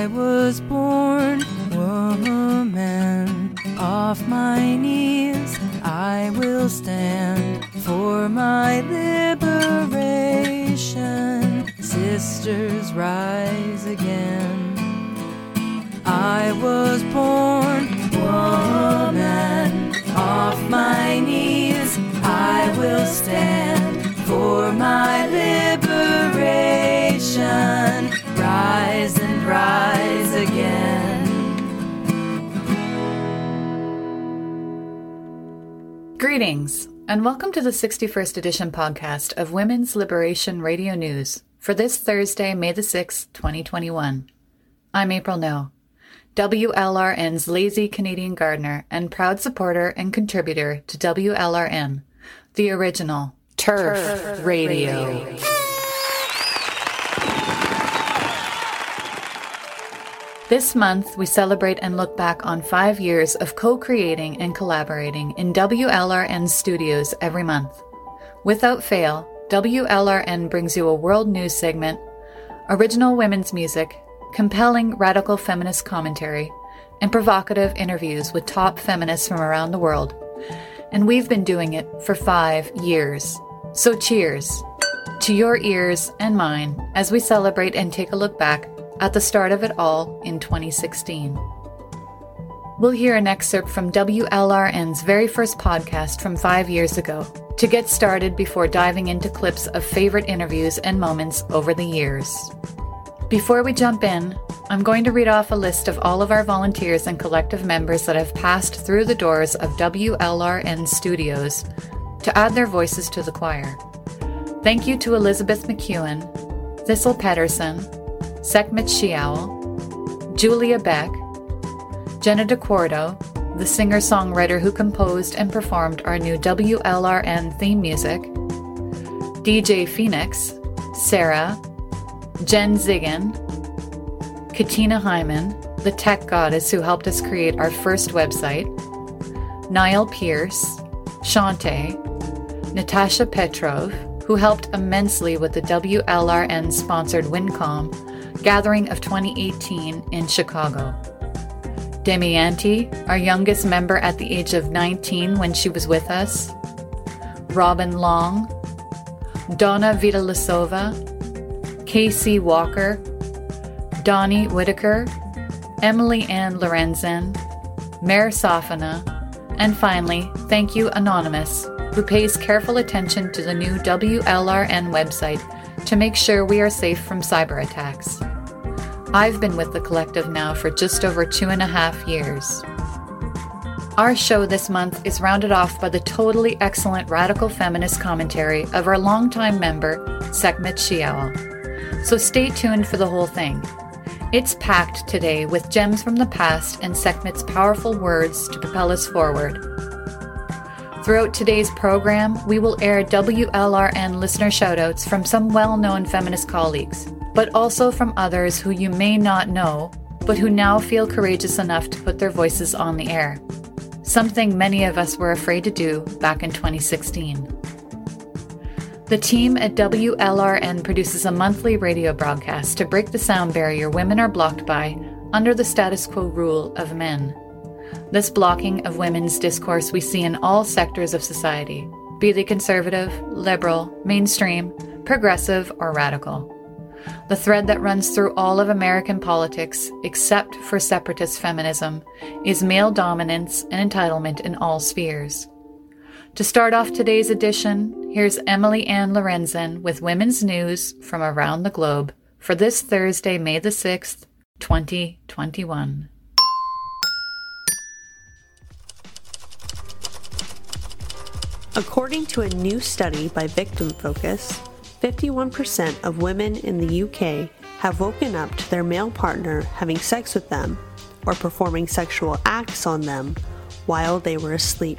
I was born woman. Off my knees, I will stand for my liberation. Sisters, rise again. I was born woman. Off my knees, I will stand for my Rise again. Greetings, and welcome to the 61st edition podcast of Women's Liberation Radio News for this Thursday, May the 6th, 2021. I'm April No, WLRN's lazy Canadian gardener and proud supporter and contributor to WLRN, the original Turf, Radio. This month, we celebrate and look back on five years of co creating and collaborating in WLRN studios every month. Without fail, WLRN brings you a world news segment, original women's music, compelling radical feminist commentary, and provocative interviews with top feminists from around the world. And we've been doing it for five years. So cheers to your ears and mine as we celebrate and take a look back at the start of it all in 2016. We'll hear an excerpt from WLRN's very first podcast from five years ago to get started before diving into clips of favorite interviews and moments over the years. Before we jump in, I'm going to read off a list of all of our volunteers and collective members that have passed through the doors of WLRN studios to add their voices to the choir. Thank you to Elizabeth McEwen, Thistle Pedersen, Sekhmet Shiawal, Julia Beck, Jenna DeCordo, the singer songwriter who composed and performed our new WLRN theme music, DJ Phoenix, Sarah, Jen Ziggin, Katina Hyman, the tech goddess who helped us create our first website, Niall Pierce, Shante, Natasha Petrov, who helped immensely with the WLRN sponsored WinCom gathering of 2018 in Chicago. Demianti, our youngest member at the age of 19 when she was with us, Robin Long, Donna Vitalisova, Casey Walker, Donnie Whitaker, Emily Ann Lorenzen, Mare Safana, and finally, thank you Anonymous, who pays careful attention to the new WLRN website to make sure we are safe from cyber attacks. I've been with the collective now for just over two and a half years. Our show this month is rounded off by the totally excellent radical feminist commentary of our longtime member, Sekhmet Shiawal. So stay tuned for the whole thing. It's packed today with gems from the past and Sekhmet's powerful words to propel us forward. Throughout today's program, we will air WLRN listener shoutouts from some well known feminist colleagues, but also from others who you may not know, but who now feel courageous enough to put their voices on the air. Something many of us were afraid to do back in 2016. The team at WLRN produces a monthly radio broadcast to break the sound barrier women are blocked by under the status quo rule of men. This blocking of women's discourse we see in all sectors of society, be they conservative, liberal, mainstream, progressive, or radical. The thread that runs through all of American politics, except for separatist feminism, is male dominance and entitlement in all spheres. To start off today's edition, here's Emily Ann Lorenzen with women's news from around the globe for this Thursday, May the 6th, 2021. According to a new study by Victim Focus, 51% of women in the UK have woken up to their male partner having sex with them or performing sexual acts on them while they were asleep.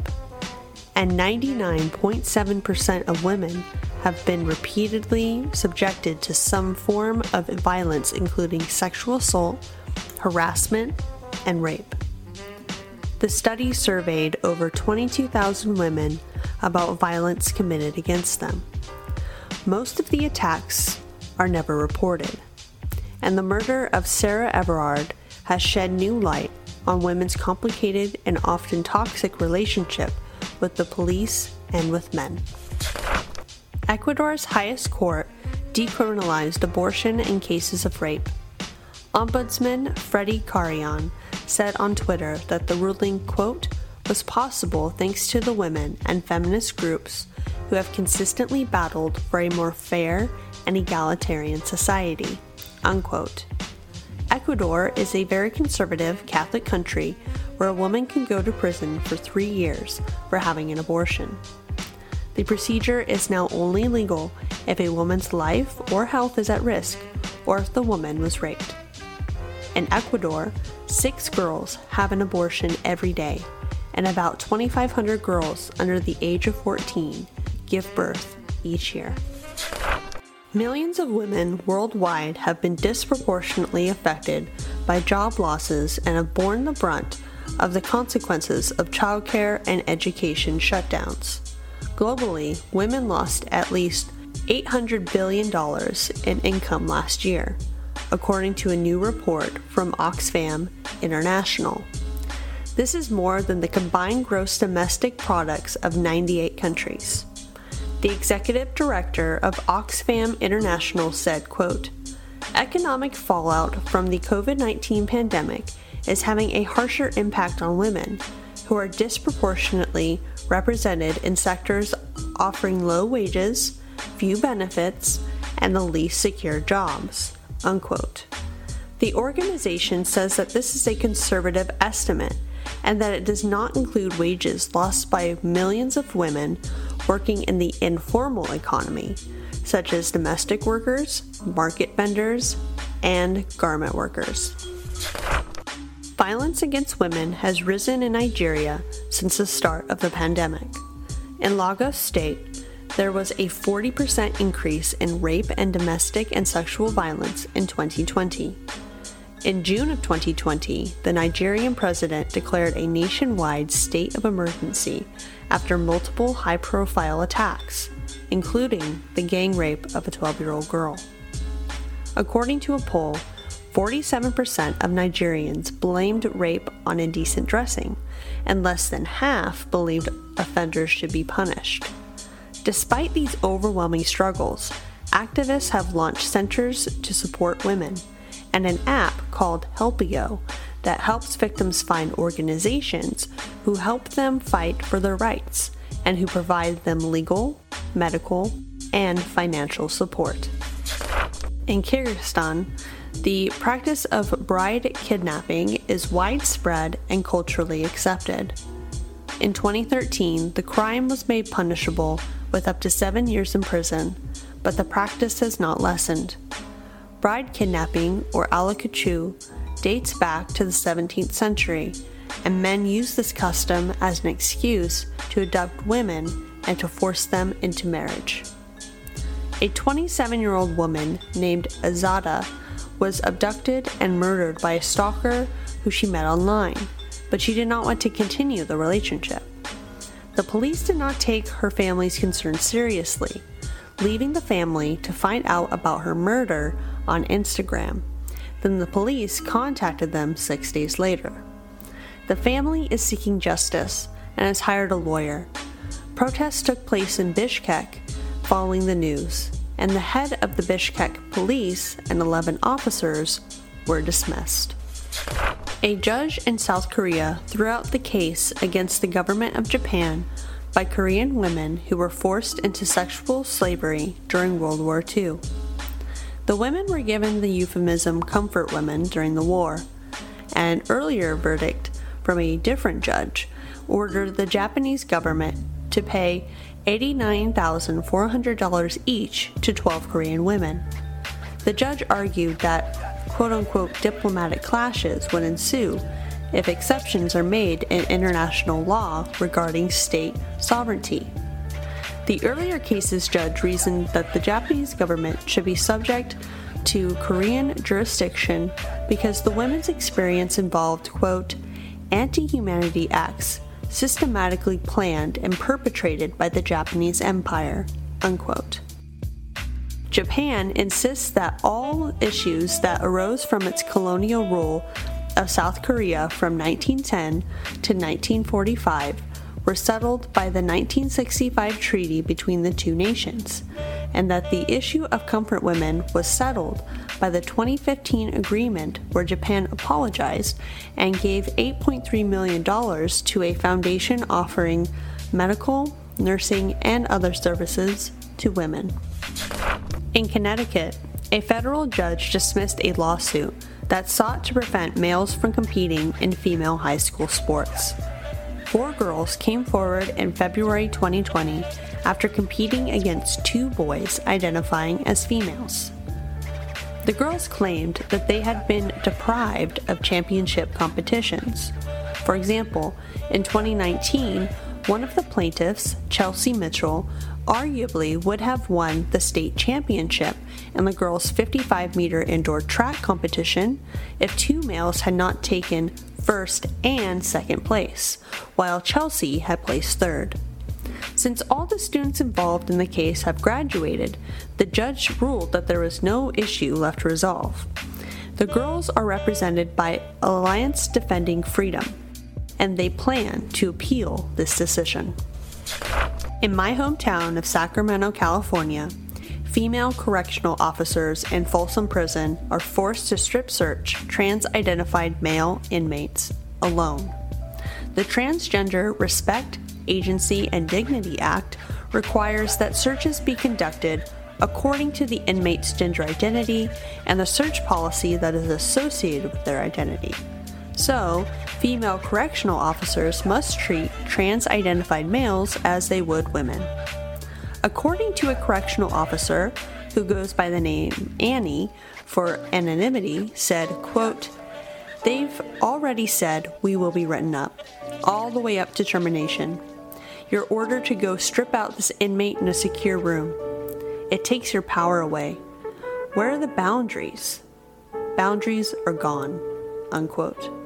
And 99.7% of women have been repeatedly subjected to some form of violence, including sexual assault, harassment, and rape. The study surveyed over 22,000 women about violence committed against them. Most of the attacks are never reported. and the murder of Sarah Everard has shed new light on women's complicated and often toxic relationship with the police and with men. Ecuador's highest court decriminalized abortion in cases of rape. Ombudsman Freddy Carrion said on Twitter that the ruling, quote, was possible thanks to the women and feminist groups who have consistently battled for a more fair and egalitarian society, unquote. Ecuador is a very conservative Catholic country where a woman can go to prison for three years for having an abortion. The procedure is now only legal if a woman's life or health is at risk or if the woman was raped. In Ecuador, six girls have an abortion every day, and about 2,500 girls under the age of 14 give birth each year. Millions of women worldwide have been disproportionately affected by job losses and have borne the brunt of the consequences of childcare and education shutdowns. Globally, women lost at least $800 billion in income last year, according to a new report from Oxfam International. This is more than the combined gross domestic products of 98 countries. The executive director of Oxfam International said, quote, Economic fallout from the COVID 19 pandemic is having a harsher impact on women, who are disproportionately represented in sectors offering low wages, few benefits, and the least secure jobs. Unquote. The organization says that this is a conservative estimate and that it does not include wages lost by millions of women working in the informal economy, such as domestic workers, market vendors, and garment workers. Violence against women has risen in Nigeria since the start of the pandemic. In Lagos State, there was a 40% increase in rape and domestic and sexual violence in 2020. In June of 2020, the Nigerian president declared a nationwide state of emergency after multiple high profile attacks, including the gang rape of a 12 year old girl. According to a poll, 47% of Nigerians blamed rape on indecent dressing, and less than half believed offenders should be punished. Despite these overwhelming struggles, activists have launched centers to support women and an app called Helpio that helps victims find organizations who help them fight for their rights and who provide them legal, medical, and financial support. In Kyrgyzstan, the practice of bride kidnapping is widespread and culturally accepted. In 2013, the crime was made punishable with up to seven years in prison, but the practice has not lessened. Bride kidnapping, or ala kachuu, dates back to the 17th century, and men used this custom as an excuse to abduct women and to force them into marriage. A 27 year old woman named Aizada was abducted and murdered by a stalker who she met online, but she did not want to continue the relationship. The police did not take her family's concerns seriously, leaving the family to find out about her murder on Instagram. Then the police contacted them six days later. The family is seeking justice and has hired a lawyer. Protests took place in Bishkek following the news, and the head of the Bishkek police and 11 officers were dismissed. A judge in South Korea threw out the case against the government of Japan by Korean women who were forced into sexual slavery during World War II. The women were given the euphemism comfort women during the war. An earlier verdict from a different judge ordered the Japanese government to pay $89,400 each to 12 Korean women. The judge argued that quote unquote diplomatic clashes would ensue if exceptions are made in international law regarding state sovereignty. The earlier cases judge reasoned that the Japanese government should be subject to Korean jurisdiction because the women's experience involved, quote, anti humanity acts systematically planned and perpetrated by the Japanese Empire, unquote. Japan insists that all issues that arose from its colonial rule of South Korea from 1910 to 1945 were settled by the 1965 treaty between the two nations, and that the issue of comfort women was settled by the 2015 agreement where Japan apologized and gave $8.3 million to a foundation offering medical, nursing, and other services to women. In Connecticut, a federal judge dismissed a lawsuit that sought to prevent males from competing in female high school sports. Four girls came forward in February 2020 after competing against two boys identifying as females. The girls claimed that they had been deprived of championship competitions. For example, in 2019, one of the plaintiffs, Chelsea Mitchell, arguably would have won the state championship in the girls' 55 meter indoor track competition if two males had not taken first and second place, while Chelsea had placed third. Since all the students involved in the case have graduated, the judge ruled that there was no issue left to resolve. The girls are represented by Alliance Defending Freedom, and they plan to appeal this decision. In my hometown of Sacramento, California, female correctional officers in Folsom Prison are forced to strip search trans identified male inmates alone. The Transgender Respect, Agency, and Dignity Act requires that searches be conducted according to the inmate's gender identity and the search policy that is associated with their identity. So, female correctional officers must treat trans identified males as they would women. According to a correctional officer who goes by the name Annie for anonymity, said, quote, They've already said we will be written up, all the way up to termination. You're ordered to go strip out this inmate in a secure room. It takes your power away. Where are the boundaries? Boundaries are gone. Unquote.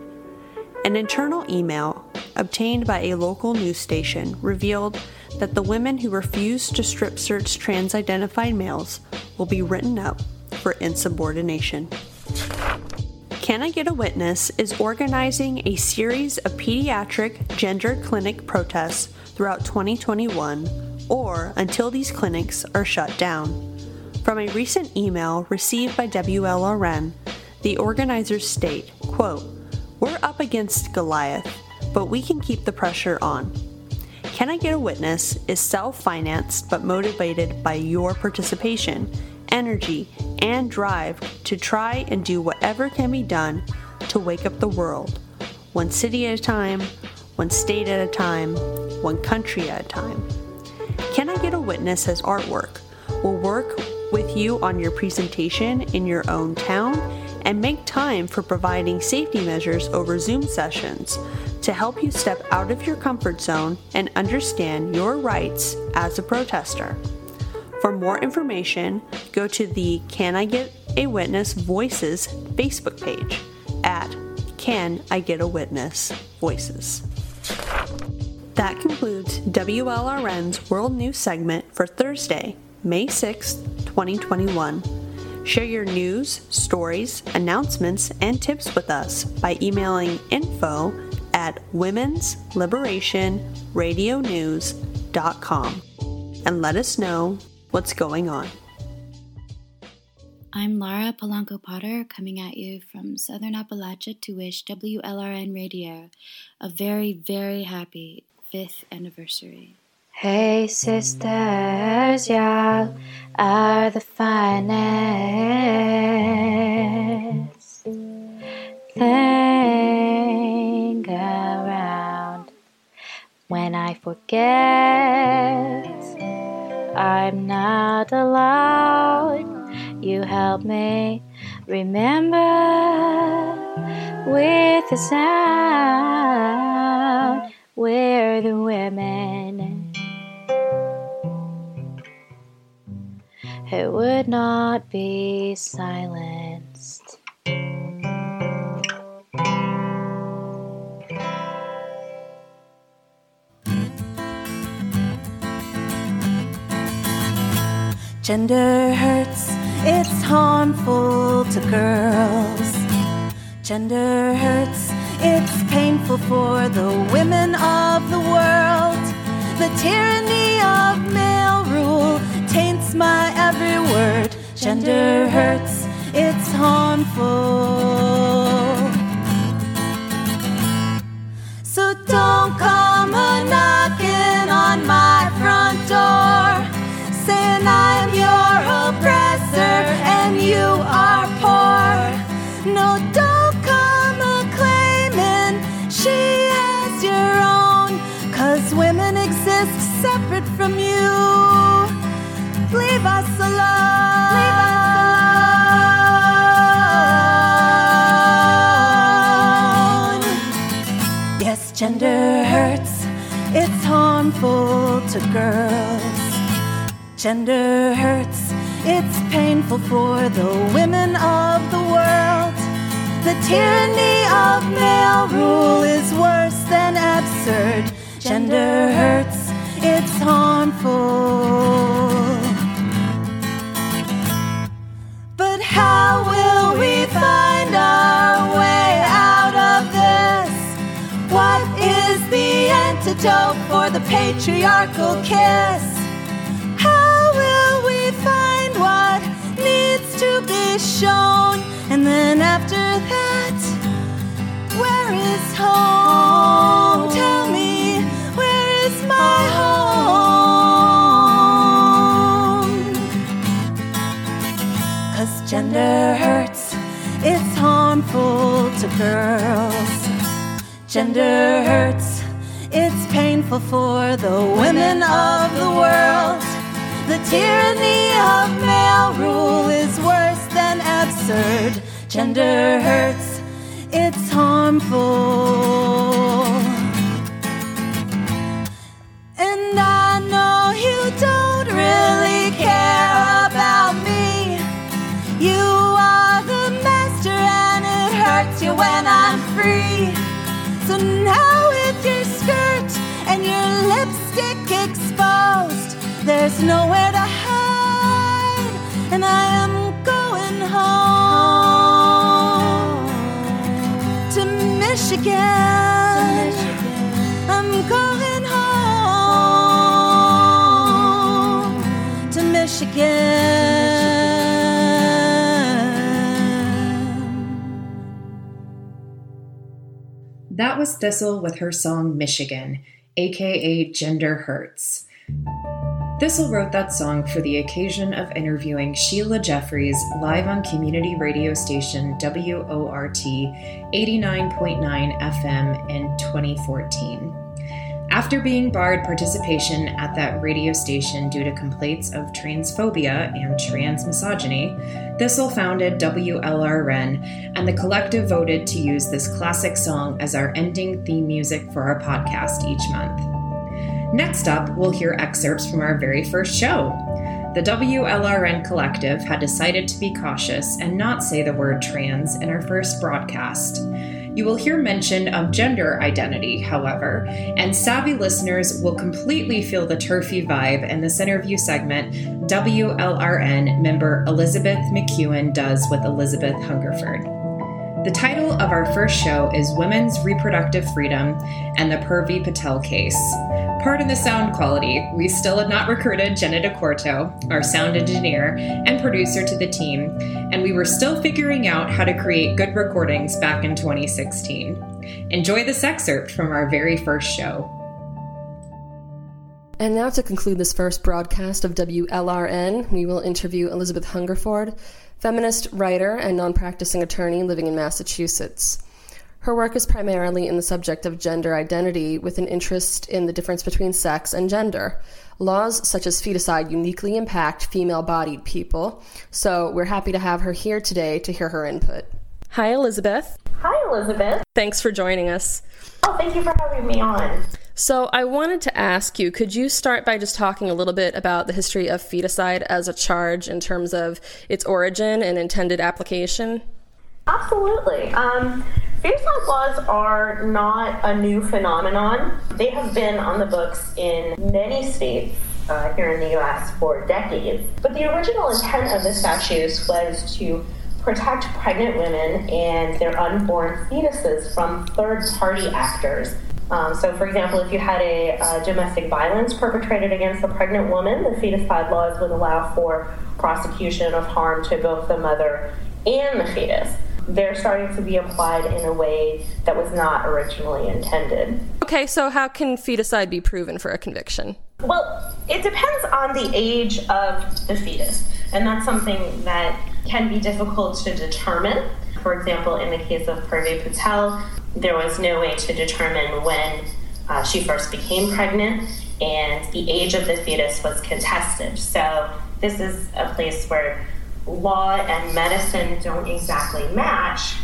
An internal email obtained by a local news station revealed that the women who refuse to strip search trans identified males will be written up for insubordination. Can I Get a Witness is organizing a series of pediatric gender clinic protests throughout 2021 or until these clinics are shut down. From a recent email received by WLRN, the organizers state, quote, we're up against Goliath, but we can keep the pressure on. Can I Get a Witness is self financed but motivated by your participation, energy, and drive to try and do whatever can be done to wake up the world, one city at a time, one state at a time, one country at a time. Can I Get a Witness as artwork? will work with you on your presentation in your own town and make time for providing safety measures over Zoom sessions to help you step out of your comfort zone and understand your rights as a protester. For more information, go to the Can I Get a Witness Voices Facebook page at Can I Get a Witness Voices. That concludes WLRN's World News segment for Thursday, May 6, 2021. Share your news, stories, announcements, and tips with us by emailing info at womensliberationradionews.com and let us know what's going on. I'm Lara Polanco Potter coming at you from Southern Appalachia to wish WLRN Radio a very, very happy fifth anniversary. Hey sisters, y'all are the finest thing around. When I forget, I'm not alone. You help me remember with the sound. We're the women. Would not be silenced. Gender hurts it's harmful to girls. Gender hurts, it's painful for the women of the world. The tyranny of male rule my every word. Gender hurts, it's harmful. So don't come a knocking on my front door, saying I'm your oppressor and you are poor. No, don't come a claiming she has your own, cause women exist separate from you. Leave us alone. Leave us alone. Yes, gender hurts. It's harmful to girls. Gender hurts. It's painful for the women of the world. The tyranny of male rule is worse than absurd. Gender hurts. It's harmful. How will we find our way out of this? What is the antidote for the patriarchal kiss? How will we find what needs to be shown? And then after that, where is home? Tell me, where is my home? Gender hurts, it's harmful to girls. Gender hurts, it's painful for the women of the world. The tyranny of male rule is worse than absurd. Gender hurts, it's harmful. Thistle with her song Michigan, aka Gender Hurts. Thistle wrote that song for the occasion of interviewing Sheila Jeffreys live on community radio station WORT 89.9 FM in 2014. After being barred participation at that radio station due to complaints of transphobia and trans misogyny, Thistle founded WLRN, and the collective voted to use this classic song as our ending theme music for our podcast each month. Next up, we'll hear excerpts from our very first show. The WLRN Collective had decided to be cautious and not say the word trans in our first broadcast. You will hear mention of gender identity, however, and savvy listeners will completely feel the turfy vibe in this interview segment WLRN member Elizabeth McEwen does with Elizabeth Hungerford. The title of our first show is Women's Reproductive Freedom and the Purvi Patel Case. Pardon the sound quality, we still had not recruited Jenna DeCorto, our sound engineer and producer, to the team, and we were still figuring out how to create good recordings back in 2016. Enjoy this excerpt from our very first show. And now to conclude this first broadcast of WLRN, we will interview Elizabeth Hungerford, feminist writer and non practicing attorney living in Massachusetts. Her work is primarily in the subject of gender identity with an interest in the difference between sex and gender. Laws such as feticide uniquely impact female bodied people, so we're happy to have her here today to hear her input. Hi, Elizabeth. Hi, Elizabeth. Thanks for joining us. Oh, thank you for having me on. So, I wanted to ask you could you start by just talking a little bit about the history of feticide as a charge in terms of its origin and intended application? Absolutely. Um, feticide laws are not a new phenomenon. They have been on the books in many states uh, here in the US for decades. But the original intent of the statutes was to protect pregnant women and their unborn fetuses from third party actors. Um, so, for example, if you had a uh, domestic violence perpetrated against a pregnant woman, the feticide laws would allow for prosecution of harm to both the mother and the fetus they're starting to be applied in a way that was not originally intended. Okay, so how can feticide be proven for a conviction? Well, it depends on the age of the fetus, and that's something that can be difficult to determine. For example, in the case of Purvi Patel, there was no way to determine when uh, she first became pregnant, and the age of the fetus was contested. So, this is a place where law and medicine don't exactly match.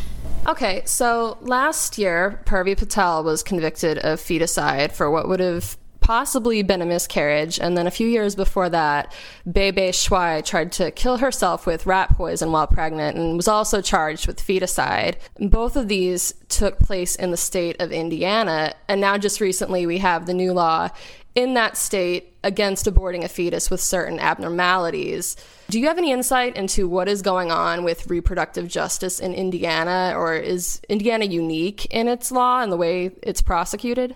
Okay, so last year, Purvi Patel was convicted of feticide for what would have possibly been a miscarriage. And then a few years before that, Bei Bei Shuai tried to kill herself with rat poison while pregnant and was also charged with feticide. Both of these took place in the state of Indiana. And now, just recently, we have the new law in that state against aborting a fetus with certain abnormalities. Do you have any insight into what is going on with reproductive justice in Indiana, or is Indiana unique in its law and the way it's prosecuted?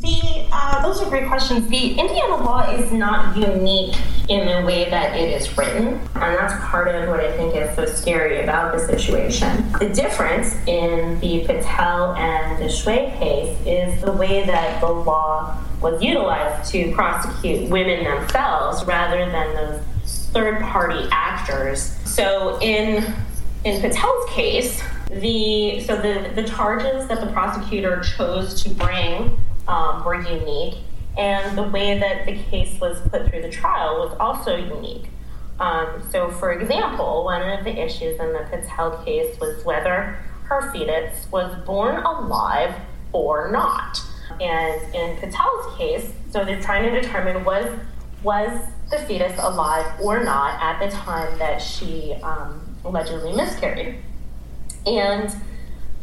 The uh, those are great questions. The Indiana law is not unique in the way that it is written, and that's part of what I think is so scary about the situation. The difference in the Patel and the Shuai case is the way that the law was utilized to prosecute women themselves rather than those third party actors. So in in Patel's case, the so the, the charges that the prosecutor chose to bring um, were unique, and the way that the case was put through the trial was also unique. Um, so, for example, one of the issues in the Patel case was whether her fetus was born alive or not. And in Patel's case, so they're trying to determine was was the fetus alive or not at the time that she um, allegedly miscarried. And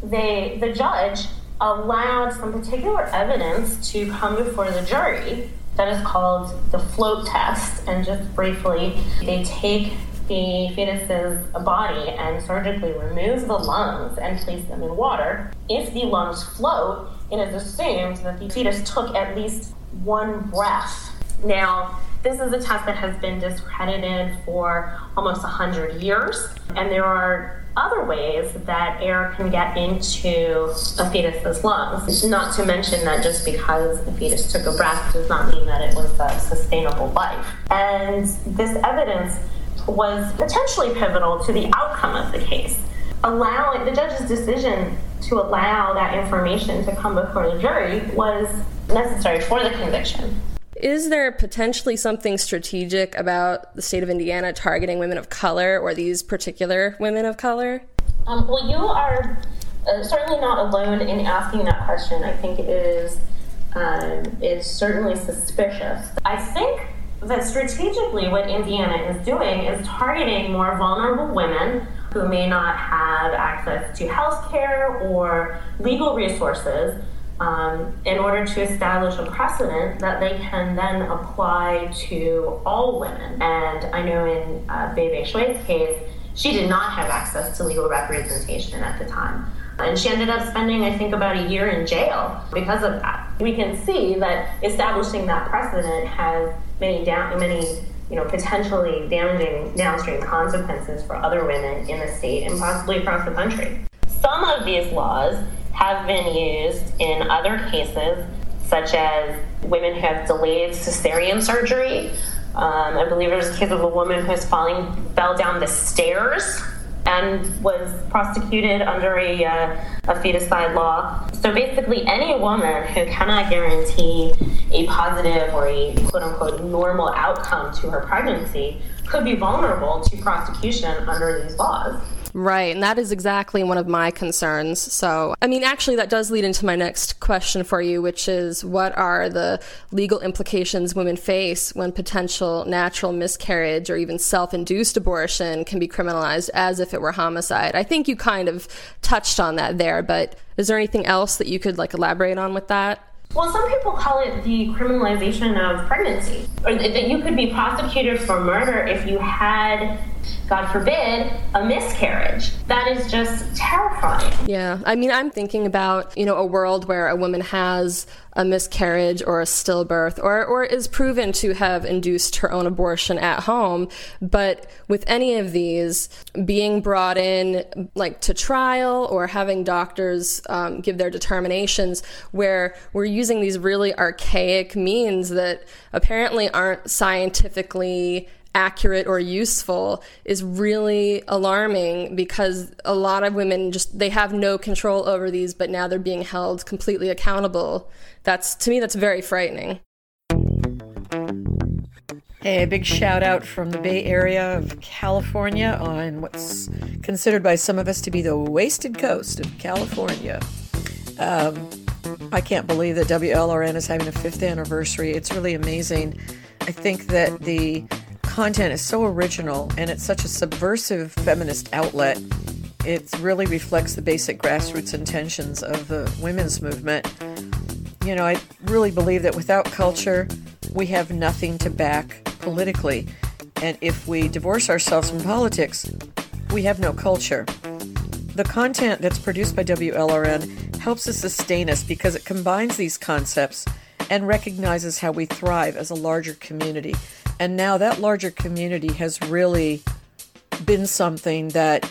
they, the judge allowed some particular evidence to come before the jury that is called the float test. And just briefly, they take the fetus's body and surgically remove the lungs and place them in water. If the lungs float, it is assumed that the fetus took at least one breath. Now, this is a test that has been discredited for almost 100 years, and there are other ways that air can get into a fetus's lungs. Not to mention that just because the fetus took a breath does not mean that it was a sustainable life. And this evidence was potentially pivotal to the outcome of the case. Allowing the judge's decision to allow that information to come before the jury was necessary for the conviction. Is there potentially something strategic about the state of Indiana targeting women of color or these particular women of color? Um, well, you are uh, certainly not alone in asking that question. I think it is um, it's certainly suspicious. I think that strategically, what Indiana is doing is targeting more vulnerable women who may not have access to health care or legal resources um, in order to establish a precedent that they can then apply to all women. And I know in uh, Bei Bei Shuai's case, she did not have access to legal representation at the time. And she ended up spending, I think, about a year in jail because of that. We can see that establishing that precedent has many down, many you know, potentially damaging downstream consequences for other women in the state and possibly across the country. Some of these laws have been used in other cases, such as women who have delayed cesarean surgery. Um, I believe there was a case of a woman who was falling, fell down the stairs and was prosecuted under a, uh, a feticide law. So basically, any woman who cannot guarantee a positive or a quote unquote normal outcome to her pregnancy could be vulnerable to prosecution under these laws. Right, and that is exactly one of my concerns. So, I mean, actually, that does lead into my next question for you, which is what are the legal implications women face when potential natural miscarriage or even self induced abortion can be criminalized as if it were homicide? I think you kind of touched on that there, but is there anything else that you could like elaborate on with that? Well, some people call it the criminalization of pregnancy, or that you could be prosecuted for murder if you had God forbid, a miscarriage. That is just terrifying. Yeah. I mean, I'm thinking about, you know, a world where a woman has a miscarriage or a stillbirth or, or is proven to have induced her own abortion at home. But with any of these, being brought in like to trial or having doctors um, give their determinations where we're using these really archaic means that apparently aren't scientifically accurate or useful is really alarming because a lot of women just they have no control over these but now they're being held completely accountable that's to me that's very frightening Hey, a big shout out from the Bay Area of California on what's considered by some of us to be the wasted coast of California. Um, I can't believe that WLRN is having a fifth anniversary. It's really amazing. I think that the content is so original and it's such a subversive feminist outlet. It really reflects the basic grassroots intentions of the women's movement. You know, I really believe that without culture, we have nothing to back politically. And if we divorce ourselves from politics, we have no culture. The content that's produced by WLRN helps to sustain us because it combines these concepts and recognizes how we thrive as a larger community. And now that larger community has really been something that,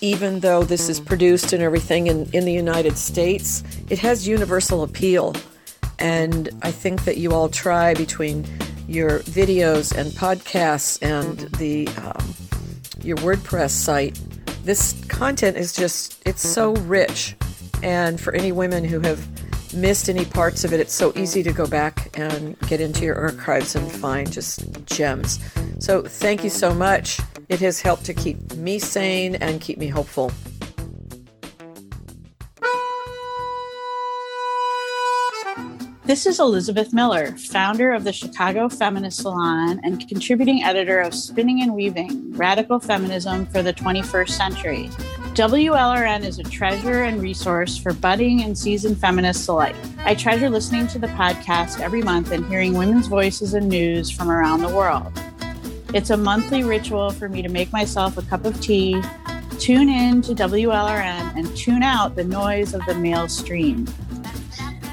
even though this is produced and everything in, in the United States, it has universal appeal. And I think that you all try between your videos and podcasts and the um, your WordPress site. This content is just it's so rich, and for any women who have missed any parts of it, it's so easy to go back and get into your archives and find just gems. So, thank you so much. It has helped to keep me sane and keep me hopeful. This is Elizabeth Miller, founder of the Chicago Feminist Salon and contributing editor of Spinning and Weaving Radical Feminism for the 21st Century. WLRN is a treasure and resource for budding and seasoned feminists alike. I treasure listening to the podcast every month and hearing women's voices and news from around the world. It's a monthly ritual for me to make myself a cup of tea, tune in to WLRN, and tune out the noise of the male stream.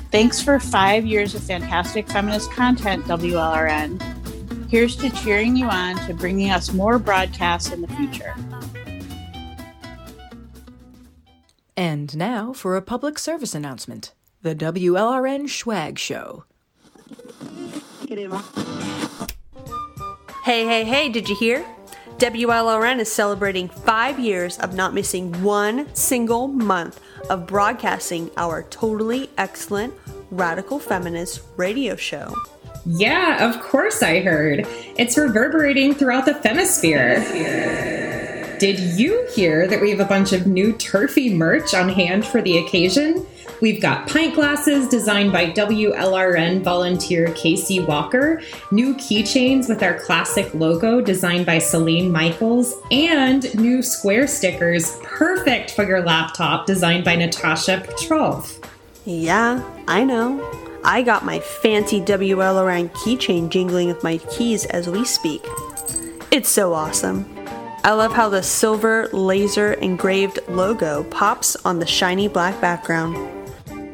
Thanks for five years of fantastic feminist content, WLRN. Here's to cheering you on to bringing us more broadcasts in the future. And now for a public service announcement the WLRN Schwag Show. Hey, hey, hey, did you hear? WLRN is celebrating five years of not missing one single month of broadcasting our totally excellent radical feminist radio show. Yeah, of course I heard. It's reverberating throughout the femisphere. Did you hear that we have a bunch of new turfy merch on hand for the occasion? We've got pint glasses designed by WLRN volunteer Casey Walker, new keychains with our classic logo designed by Celine Michaels, and new square stickers perfect for your laptop designed by Natasha Petrov. Yeah, I know. I got my fancy WLRN keychain jingling with my keys as we speak. It's so awesome. I love how the silver laser engraved logo pops on the shiny black background.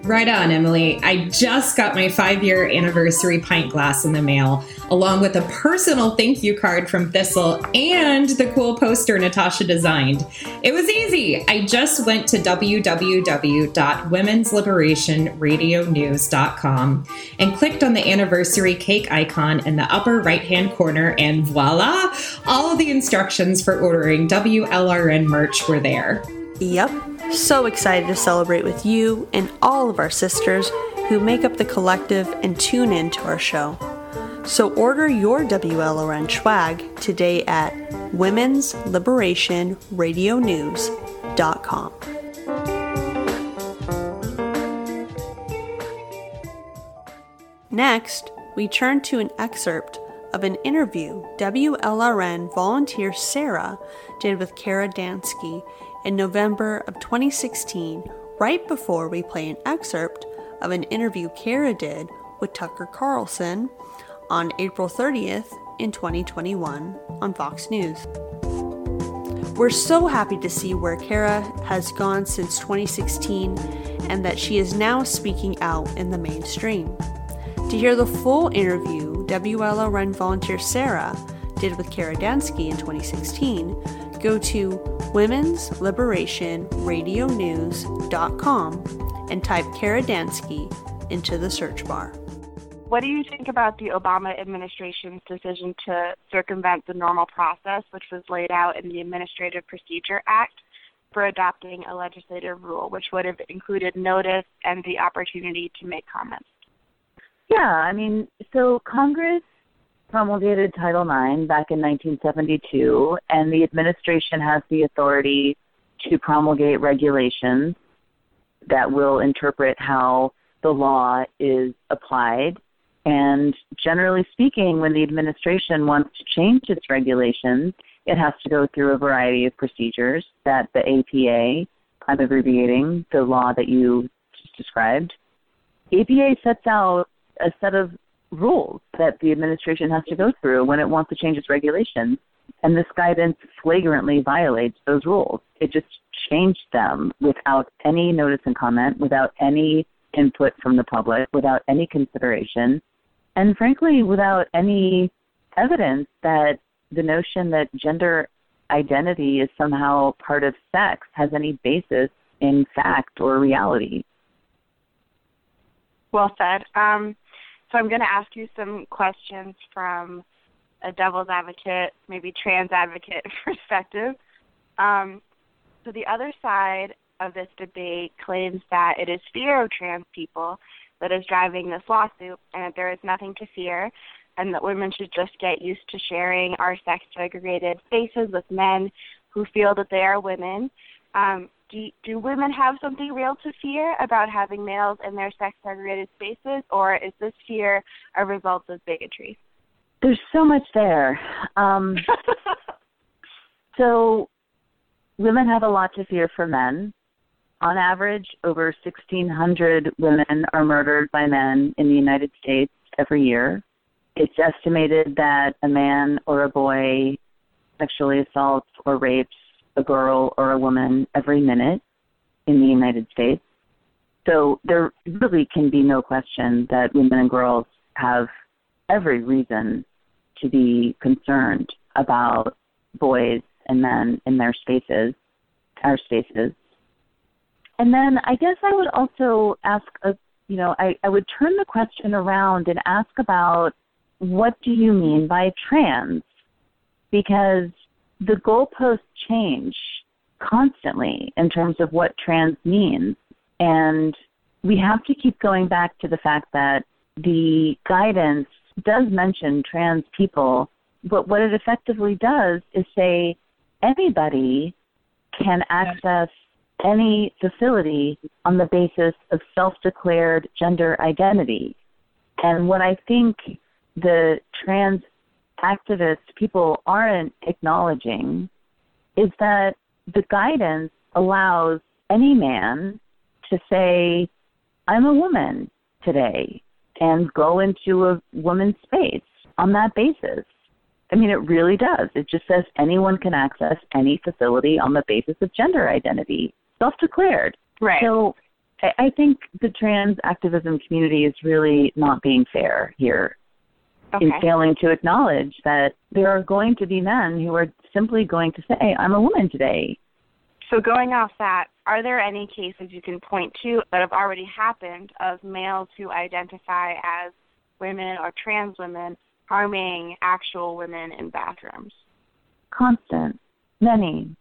Right on, Emily. I just got my five year anniversary pint glass in the mail, along with a personal thank you card from Thistle and the cool poster Natasha designed. It was easy. I just went to www.women'sliberationradionews.com and clicked on the anniversary cake icon in the upper right hand corner, and voila! All the instructions for ordering WLRN merch were there. Yep. So excited to celebrate with you and all of our sisters who make up the collective and tune in to our show. So order your WLRN swag today at Women's Liberation Radio News.com. Next, we turn to an excerpt of an interview WLRN volunteer Sarah did with Kara Dansky in November of 2016, right before we play an excerpt of an interview Kara did with Tucker Carlson on April 30th in 2021 on Fox News. We're so happy to see where Kara has gone since 2016 and that she is now speaking out in the mainstream. To hear the full interview WLRN volunteer Sarah did with Kara Dansky in 2016, go to Women's Liberation Radio News.com and type Kara Dansky into the search bar. What do you think about the Obama administration's decision to circumvent the normal process, which was laid out in the Administrative Procedure Act, for adopting a legislative rule, which would have included notice and the opportunity to make comments? Yeah, I mean, so Congress promulgated Title IX back in 1972, and the administration has the authority to promulgate regulations that will interpret how the law is applied. And generally speaking, when the administration wants to change its regulations, it has to go through a variety of procedures that the APA, I'm abbreviating the law that you just described, APA sets out a set of rules that the administration has to go through when it wants to change its regulations. And this guidance flagrantly violates those rules. It just changed them without any notice and comment, without any input from the public, without any consideration, and frankly, without any evidence that the notion that gender identity is somehow part of sex has any basis in fact or reality. Well said. Um, so I'm going to ask you some questions from a devil's advocate, maybe trans advocate perspective. Um, so the other side of this debate claims that it is fear of trans people that is driving this lawsuit and that there is nothing to fear and that women should just get used to sharing our sex segregated spaces with men who feel that they are women. Um, do, do women have something real to fear about having males in their sex segregated spaces, or is this fear a result of bigotry? There's so much there. Um, so, women have a lot to fear for men. On average, over 1,600 women are murdered by men in the United States every year. It's estimated that a man or a boy sexually assaults or rapes a girl or a woman every minute in the United States. So there really can be no question that women and girls have every reason to be concerned about boys and men in their spaces, our spaces. And then I guess I would also ask a you know, I, I would turn the question around and ask about what do you mean by trans? Because the goalposts change constantly in terms of what trans means. And we have to keep going back to the fact that the guidance does mention trans people, but what it effectively does is say anybody can access any facility on the basis of self declared gender identity. And what I think the trans activist people aren't acknowledging is that the guidance allows any man to say, I'm a woman today, and go into a woman's space on that basis. I mean, it really does. It just says anyone can access any facility on the basis of gender identity, self declared. Right. So I think the trans activism community is really not being fair here okay. in failing to acknowledge that there are going to be men who are simply going to say, I'm a woman today. So, going off that, are there any cases you can point to that have already happened of males who identify as women or trans women harming actual women in bathrooms? Constant. Many.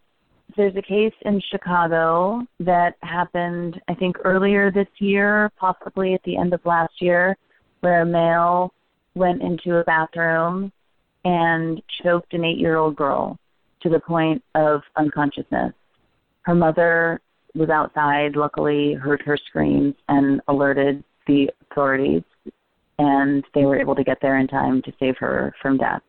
There's a case in Chicago that happened, I think, earlier this year, possibly at the end of last year, where a male went into a bathroom and choked an eight year old girl to the point of unconsciousness. Her mother was outside, luckily, heard her screams and alerted the authorities, and they were able to get there in time to save her from death.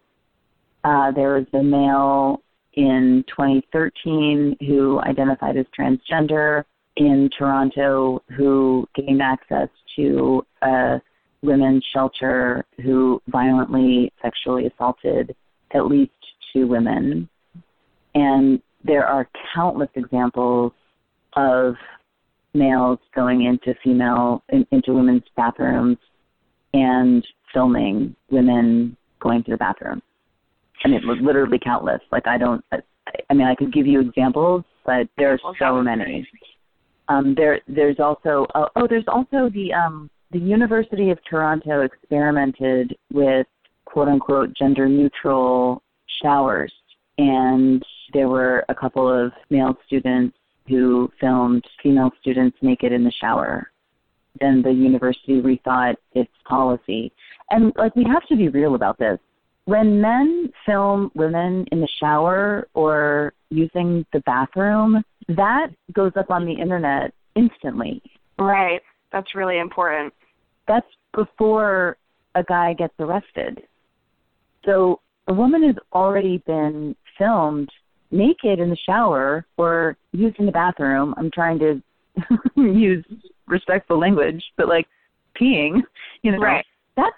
Uh, there was a male in 2013 who identified as transgender, in Toronto who gained access to a women's shelter who violently sexually assaulted at least two women. And there are countless examples of males going into female in, into women's bathrooms and filming women going to the bathroom. I mean, literally countless. Like I don't. I, I mean, I could give you examples, but there are so many. Um, there, there's also oh, oh, there's also the um, the University of Toronto experimented with quote unquote gender neutral showers, and there were a couple of male students who filmed female students naked in the shower. Then the university rethought its policy. And like we have to be real about this. When men film women in the shower or using the bathroom, that goes up on the internet instantly. Right. That's really important. That's before a guy gets arrested. So a woman has already been filmed naked in the shower or using the bathroom. I'm trying to use respectful language, but like peeing, you know, right. that's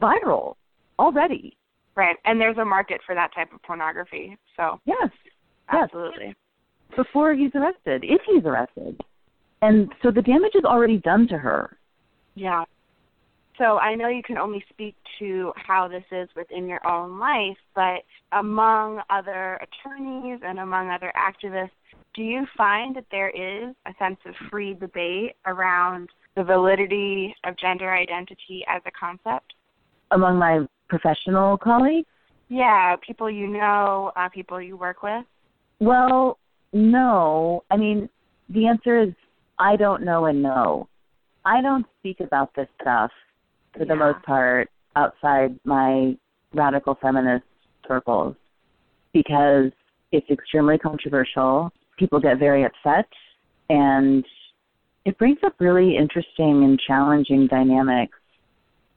viral already. Right. And there's a market for that type of pornography. So Yes. absolutely. Yes. Before he's arrested, if he's arrested. And so the damage is already done to her. Yeah. So I know you can only speak to how this is within your own life, but among other attorneys and among other activists, do you find that there is a sense of free debate around the validity of gender identity as a concept? Among my professional colleagues? Yeah, people you know, uh, people you work with. Well, no. I mean, the answer is I don't know and no. I don't speak about this stuff for the most part outside my radical feminist circles because it's extremely controversial. People get very upset and it brings up really interesting and challenging dynamics.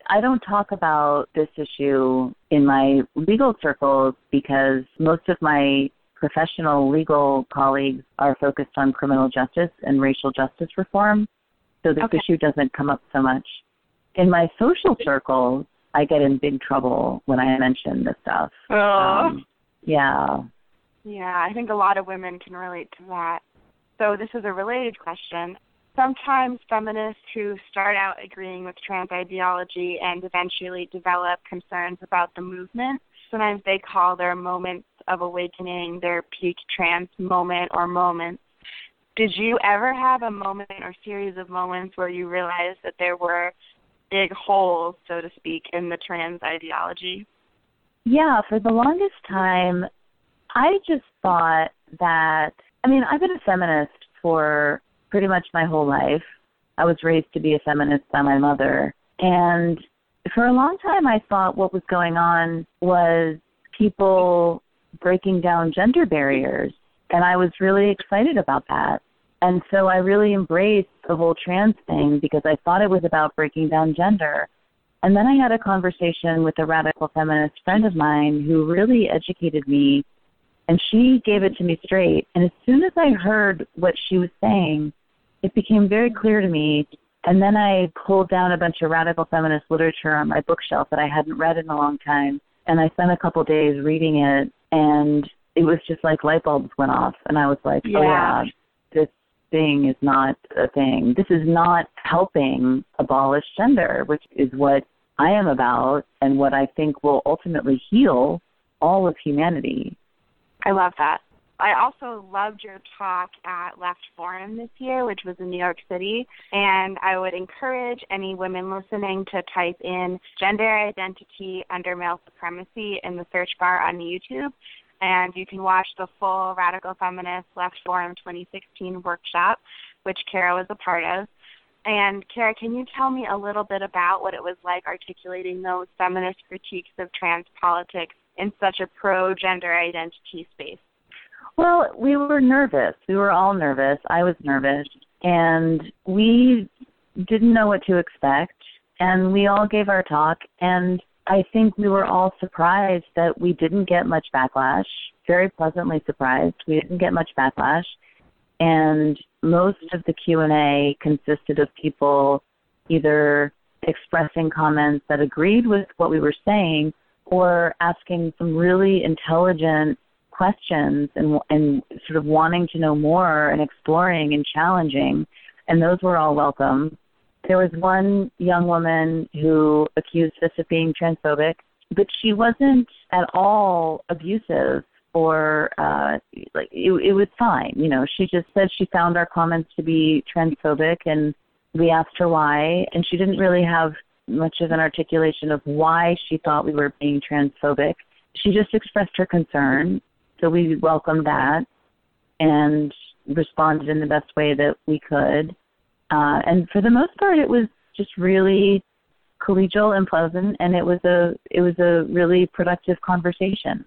I don't talk about this issue in my legal circles because most of my professional legal colleagues are focused on criminal justice and racial justice reform. So this Okay. issue doesn't come up so much. In my social circles, I get in big trouble when I mention this stuff. Oh. Um, yeah. Yeah, I think a lot of women can relate to that. So this is a related question. Sometimes feminists who start out agreeing with trans ideology and eventually develop concerns about the movement, sometimes they call their moments of awakening their peak trans moment or moments. Did you ever have a moment or series of moments where you realized that there were big holes, so to speak, in the trans ideology? Yeah, for the longest time, I just thought that, I mean, I've been a feminist for pretty much my whole life. I was raised to be a feminist by my mother. And for a long time, I thought what was going on was people breaking down gender barriers. And I was really excited about that. And so I really embraced the whole trans thing because I thought it was about breaking down gender. And then I had a conversation with a radical feminist friend of mine who really educated me, and she gave it to me straight. And as soon as I heard what she was saying, it became very clear to me. And then I pulled down a bunch of radical feminist literature on my bookshelf that I hadn't read in a long time, and I spent a couple of days reading it, and it was just like light bulbs went off, and I was like, oh Yeah. yeah, this thing is not a thing. This is not helping abolish gender, which is what I am about and what I think will ultimately heal all of humanity. I love that. I also loved your talk at Left Forum this year, which was in New York City. And I would encourage any women listening to type in gender identity under male supremacy in the search bar on YouTube. And you can watch the full Radical Feminist Left Forum 2016 workshop, which Kara was a part of. And Kara, can you tell me a little bit about what it was like articulating those feminist critiques of trans politics in such a pro gender identity space? Well, we were nervous. We were all nervous. I was nervous. And we didn't know what to expect. And we all gave our talk. And I think we were all surprised that we didn't get much backlash. Very pleasantly surprised. We didn't get much backlash. And most of the Q&A consisted of people either expressing comments that agreed with what we were saying or asking some really intelligent questions and and sort of wanting to know more and exploring and challenging and those were all welcome. There was one young woman who accused us of being transphobic but she wasn't at all abusive or uh like it, it was fine you know. She just said she found our comments to be transphobic and we asked her why and she didn't really have much of an articulation of why she thought we were being transphobic. She just expressed her concern so we welcomed that and responded in the best way that we could uh and for the most part it was just really collegial and pleasant and it was a it was a really productive conversation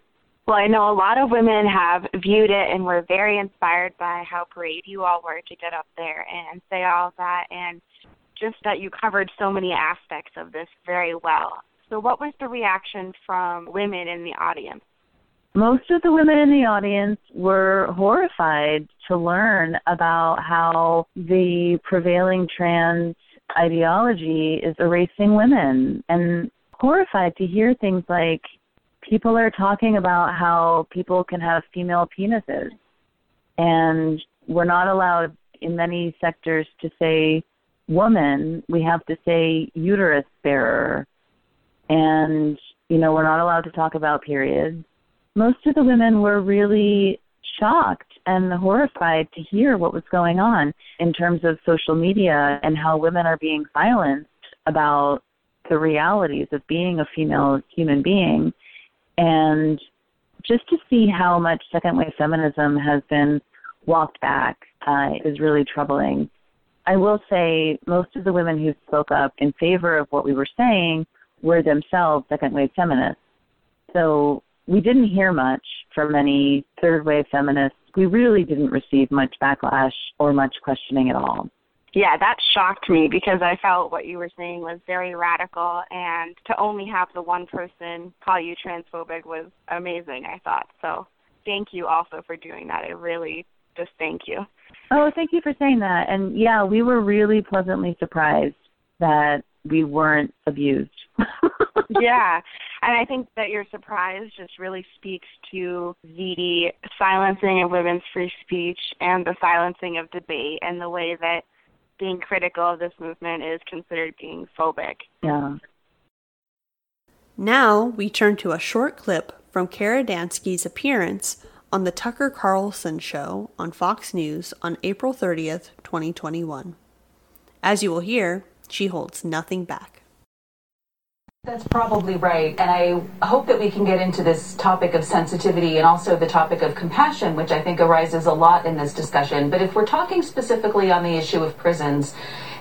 well, I know a lot of women have viewed it and were very inspired by how brave you all were to get up there and say all that, and just that you covered so many aspects of this very well. So, what was the reaction from women in the audience? Most of the women in the audience were horrified to learn about how the prevailing trans ideology is erasing women and horrified to hear things like people are talking about how people can have female penises. And we're not allowed in many sectors to say woman we have to say uterus bearer. And you know we're not allowed to talk about periods most of the women were really shocked and horrified to hear what was going on in terms of social media and how women are being silenced about the realities of being a female human being and just to see how much second wave feminism has been walked back uh, is really troubling. I will say most of the women who spoke up in favor of what we were saying were themselves second wave feminists. So we didn't hear much from any third wave feminists. We really didn't receive much backlash or much questioning at all yeah, that shocked me because I felt what you were saying was very radical, and to only have the one person call you transphobic was amazing. I thought so. Thank you also for doing that. I really just thank you. Oh, thank you for saying that. And yeah, we were really pleasantly surprised that we weren't abused. yeah. And I think that your surprise just really speaks to the silencing of women's free speech and the silencing of debate and the way that being critical of this movement is considered being phobic. Yeah. Now we turn to a short clip from Kara Dansky's appearance on the Tucker Carlson show on Fox News on April 30th, 2021. As you will hear, she holds nothing back. That's probably right. And I hope that we can get into this topic of sensitivity and also the topic of compassion, which I think arises a lot in this discussion. But if we're talking specifically on the issue of prisons,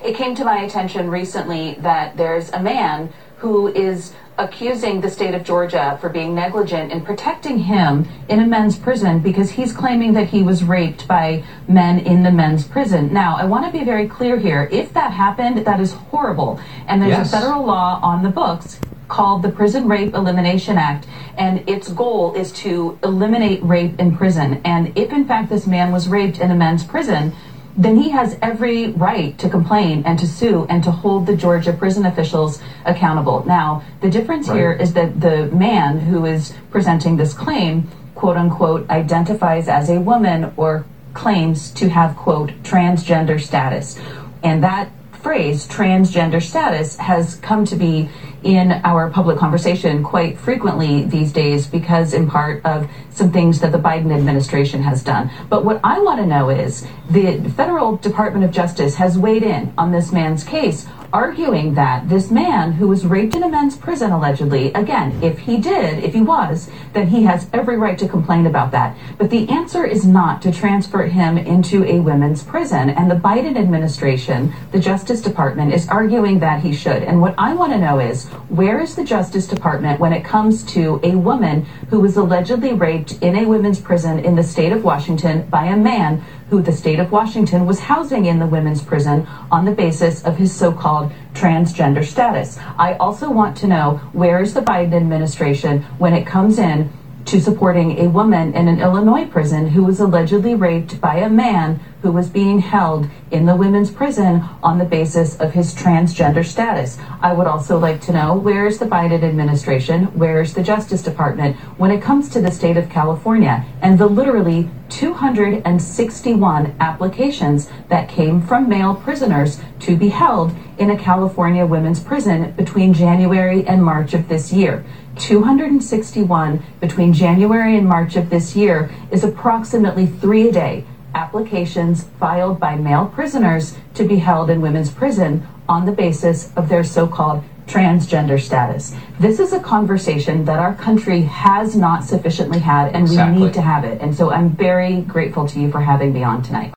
it came to my attention recently that there's a man who is accusing the state of Georgia for being negligent in protecting him in a men's prison because he's claiming that he was raped by men in the men's prison. Now, I want to be very clear here. If that happened, that is horrible. And there's yes. a federal law on the books called the Prison Rape Elimination Act, and its goal is to eliminate rape in prison. And if in fact this man was raped in a men's prison, then he has every right to complain and to sue and to hold the Georgia prison officials accountable. Now, the difference right. here is that the man who is presenting this claim, quote unquote, identifies as a woman or claims to have, quote, transgender status. And that phrase, transgender status, has come to be in our public conversation quite frequently these days because, in part, of some things that the Biden administration has done. But what I want to know is the federal Department of Justice has weighed in on this man's case arguing that this man who was raped in a men's prison allegedly, again, if he did, if he was, then he has every right to complain about that. But the answer is not to transfer him into a women's prison. And the Biden administration, the Justice Department, is arguing that he should. And what I want to know is where is the Justice Department when it comes to a woman who was allegedly raped in a women's prison in the state of Washington by a man who the state of Washington was housing in the women's prison on the basis of his so called transgender status. I also want to know where is the Biden administration when it comes in to supporting a woman in an Illinois prison who was allegedly raped by a man who was being held in the women's prison on the basis of his transgender status. I would also like to know where is the Biden administration? Where is the Justice Department when it comes to the state of California and the literally 261 applications that came from male prisoners to be held in a California women's prison between January and March of this year. 261 between January and March of this year is approximately three a day applications filed by male prisoners to be held in women's prison on the basis of their so called transgender status. This is a conversation that our country has not sufficiently had, and Exactly. we need to have it. And so I'm very grateful to you for having me on tonight.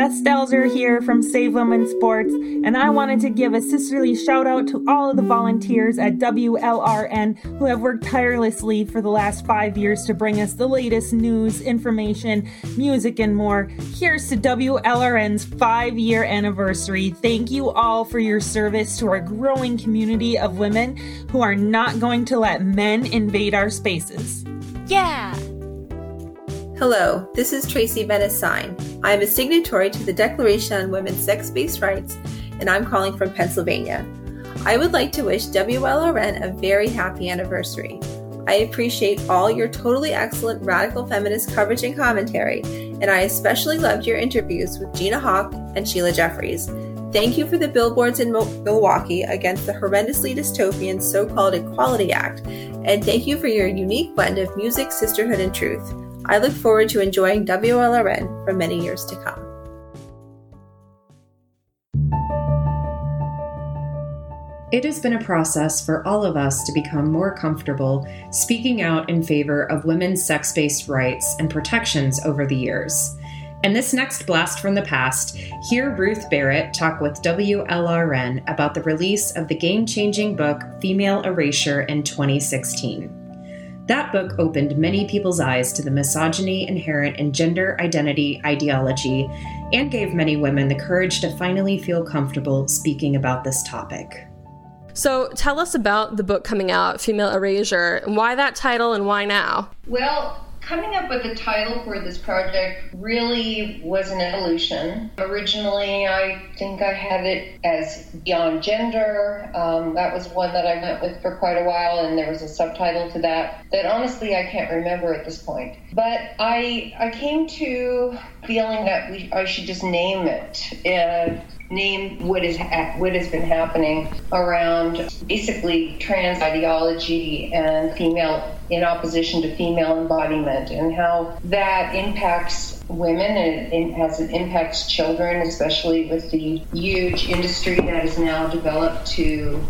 Beth Stelzer here from Save Women Sports, and I wanted to give a sisterly shout out to all of the volunteers at WLRN who have worked tirelessly for the last five years to bring us the latest news, information, music, and more. Here's to WLRN's five year anniversary. Thank you all for your service to our growing community of women who are not going to let men invade our spaces. Yeah! Hello, this is Tracy Benesine. I am a signatory to the Declaration on Women's Sex Based Rights, and I'm calling from Pennsylvania. I would like to wish WLRN a very happy anniversary. I appreciate all your totally excellent radical feminist coverage and commentary, and I especially loved your interviews with Gina Hawk and Sheila Jeffreys. Thank you for the billboards in Milwaukee against the horrendously dystopian so called Equality Act, and thank you for your unique blend of music, sisterhood, and truth. I look forward to enjoying WLRN for many years to come. It has been a process for all of us to become more comfortable speaking out in favor of women's sex based rights and protections over the years. And this next blast from the past, hear Ruth Barrett talk with WLRN about the release of the game changing book Female Erasure in 2016. That book opened many people's eyes to the misogyny inherent in gender identity ideology and gave many women the courage to finally feel comfortable speaking about this topic. So tell us about the book coming out, Female Erasure, and why that title and why now? Well, coming up with the title for this project really was an evolution. Originally, I think I had it as Beyond Gender. Um, that was one that I went with for quite a while, and there was a subtitle to that that honestly I can't remember at this point. But I I came to feeling that we I should just name it. Uh, name what is what has been happening around basically trans ideology and female in opposition to female embodiment and how that impacts women and it, as it impacts children especially with the huge industry that is now developed to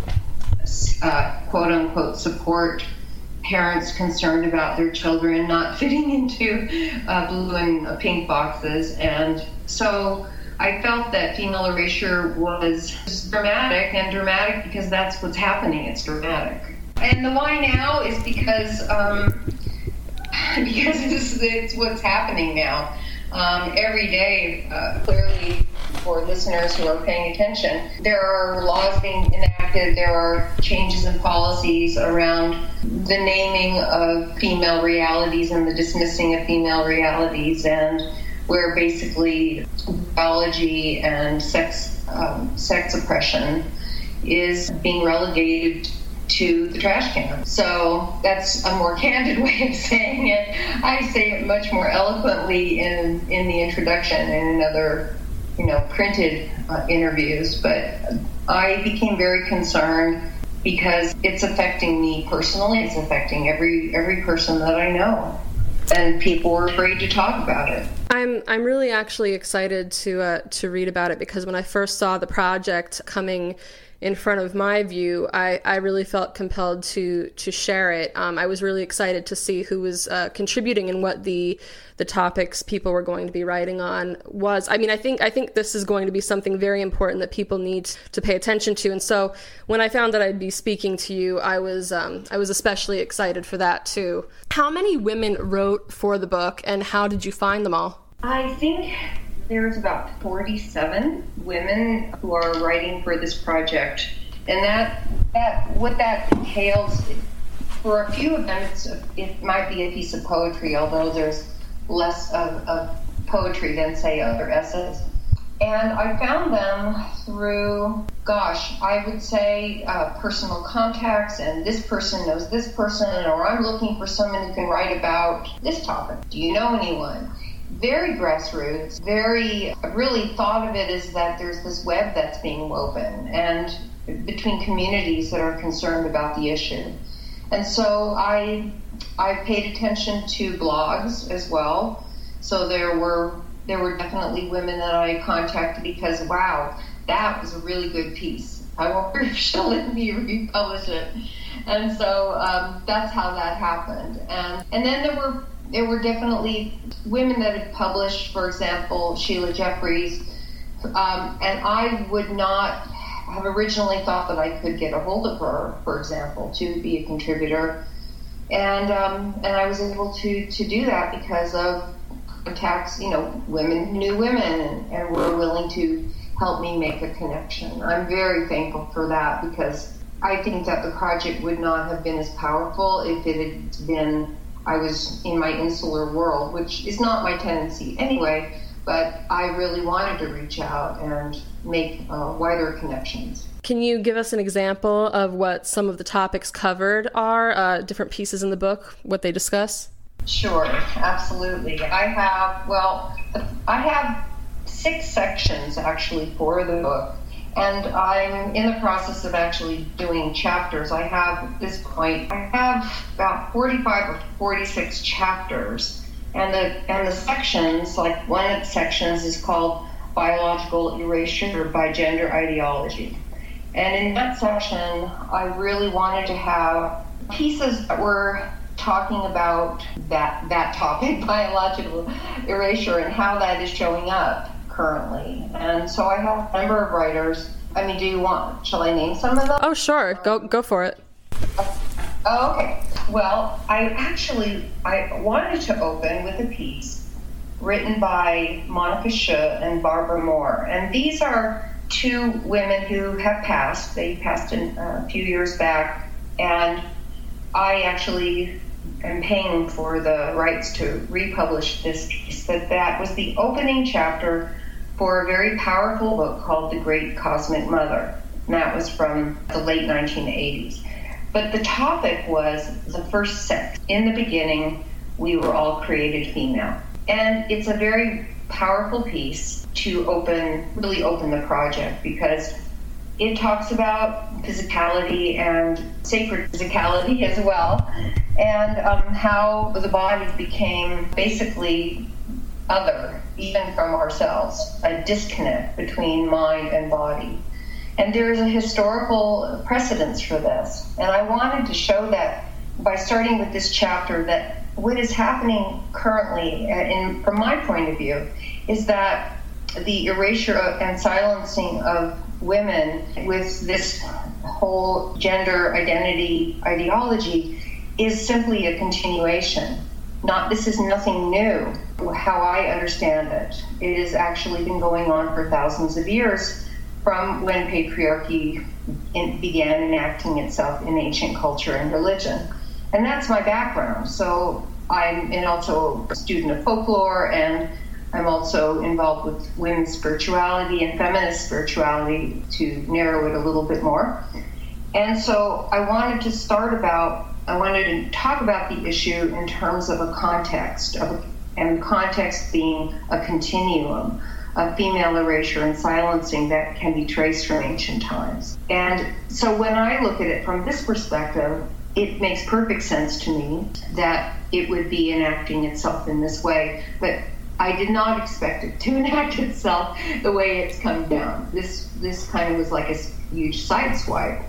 uh, quote unquote support parents concerned about their children not fitting into uh, blue and uh, pink boxes. And so I felt that female erasure was dramatic and dramatic because that's what's happening. It's dramatic. And the why now is because um, because it's, it's what's happening now. Um, every day, uh, clearly, for listeners who are paying attention, there are laws being enacted, there are changes in policies around the naming of female realities and the dismissing of female realities, and where basically biology and sex um, sex oppression is being relegated to the trash can. So that's a more candid way of saying it. I say it much more eloquently in in the introduction and in other, you know, printed uh, interviews. But I became very concerned because it's affecting me personally. It's affecting every every person that I know, and people are afraid to talk about it. I'm I'm really actually excited to uh, to read about it because when I first saw the project coming in front of my view, I, I really felt compelled to to share it. Um, I was really excited to see who was uh, contributing and what the the topics people were going to be writing on was. I mean, I think I think this is going to be something very important that people need to pay attention to. And so when I found that I'd be speaking to you, I was um, I was especially excited for that too. How many women wrote for the book, and how did you find them all? I think there's about 47 women who are writing for this project, and that that what that entails for a few of them, it might be a piece of poetry, although there's less of, of poetry than, say, other essays. And I found them through, gosh, I would say uh, personal contacts, and this person knows this person, or I'm looking for someone who can write about this topic. Do you know anyone? Very grassroots, very, really thought of it as that there's this web that's being woven, and between communities that are concerned about the issue. And so I, I paid attention to blogs as well. So there were there were definitely women that I contacted because wow, that was a really good piece. I wonder if she'll let me republish it. And so um, that's how that happened. And and then there were there were definitely women that had published, for example, Sheila Jeffreys, um, and I would not have originally thought that I could get a hold of her, for example, to be a contributor. And um, and I was able to to do that because of contacts, you know, women knew women and, and were willing to help me make a connection. I'm very thankful for that because I think that the project would not have been as powerful if it had been I was in my insular world, which is not my tendency anyway but I really wanted to reach out and make uh, wider connections. Can you give us an example of what some of the topics covered are, uh, different pieces in the book, what they discuss? Sure, absolutely. I have, well, I have six sections actually for the book, and I'm in the process of actually doing chapters. I have at this point, I have about 45 or 46 chapters and the and the sections, like one of the sections is called biological erasure by gender ideology. And in that section, I really wanted to have pieces that were talking about that that topic, biological erasure, and how that is showing up currently. And so I have a number of writers. I mean, do you want? Shall I name some of them? Oh, sure. Go go for it. Oh, okay. Well, I actually I wanted to open with a piece written by Monica Sjöö and Barbara Mor, and these are two women who have passed. They passed in, uh, a few years back, and I actually am paying for the rights to republish this piece. But that was the opening chapter for a very powerful book called The Great Cosmic Mother. And that was from the late 1980s. But the topic was the first sex. In the beginning, we were all created female. And it's a very powerful piece to open, really open the project because it talks about physicality and sacred physicality as well, and um, how the body became basically other, even from ourselves, a disconnect between mind and body. And there is a historical precedence for this. And I wanted to show that by starting with this chapter that what is happening currently, uh, in, from my point of view, is that the erasure and silencing of women with this whole gender identity ideology is simply a continuation. Not this is nothing new. How I understand it, it has actually been going on for thousands of years from when patriarchy in, began enacting itself in ancient culture and religion. And that's my background. So I'm also a student of folklore, and I'm also involved with women's spirituality and feminist spirituality to narrow it a little bit more. And so I wanted to start about, I wanted to talk about the issue in terms of a context, of, and context being a continuum of female erasure and silencing that can be traced from ancient times. And so when I look at it from this perspective, it makes perfect sense to me that it would be enacting itself in this way. But I did not expect it to enact itself the way it's come down. This this kind of was like a huge sideswipe.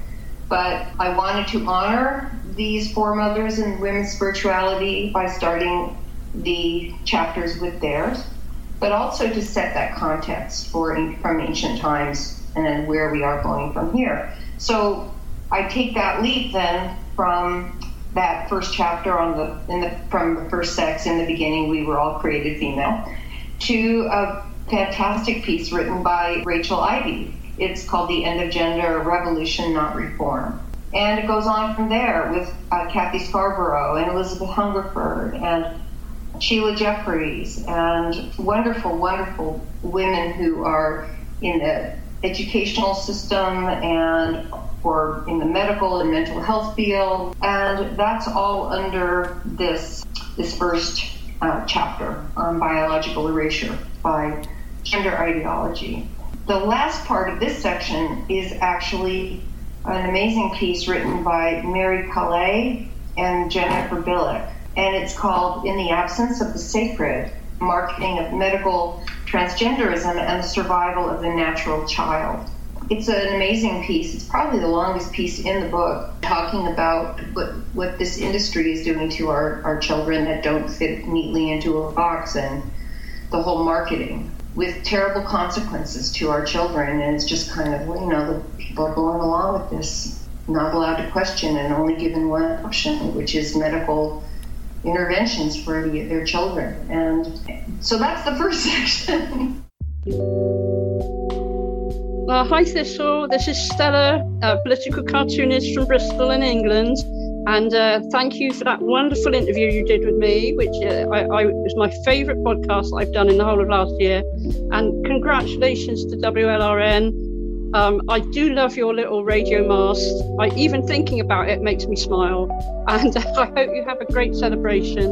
But I wanted to honor these foremothers in women's spirituality by starting the chapters with theirs but also to set that context for from ancient times and then where we are going from here. So I take that leap then from that first chapter on the, in the from the first sex in the beginning we were all created female to a fantastic piece written by Rachel Ivey. It's called The End of Gender Revolution, Not Reform. And it goes on from there with uh, Kathy Scarborough and Elizabeth Hungerford and Sheila Jeffreys, and wonderful, wonderful women who are in the educational system and or in the medical and mental health field, and that's all under this this first uh, chapter on biological erasure by gender ideology. The last part of this section is actually an amazing piece written by Mary Calais and Jennifer Bilek, and it's called In the Absence of the Sacred Marketing of Medical Transgenderism and the Survival of the Natural Child. It's an amazing piece. It's probably the longest piece in the book, talking about what, what this industry is doing to our, our children that don't fit neatly into a box and the whole marketing with terrible consequences to our children. And it's just kind of, well, you know, the people are going along with this, not allowed to question and only given one option, which is medical interventions for the, their children. And so that's the first section. Hi Thistle, this is Stella, a political cartoonist from Bristol in England. And uh, thank you for that wonderful interview you did with me, which uh, I, I, was my favourite podcast I've done in the whole of last year. And congratulations to WLRN. Um, I do love your little radio mast. I, even thinking about it makes me smile. And I hope you have a great celebration.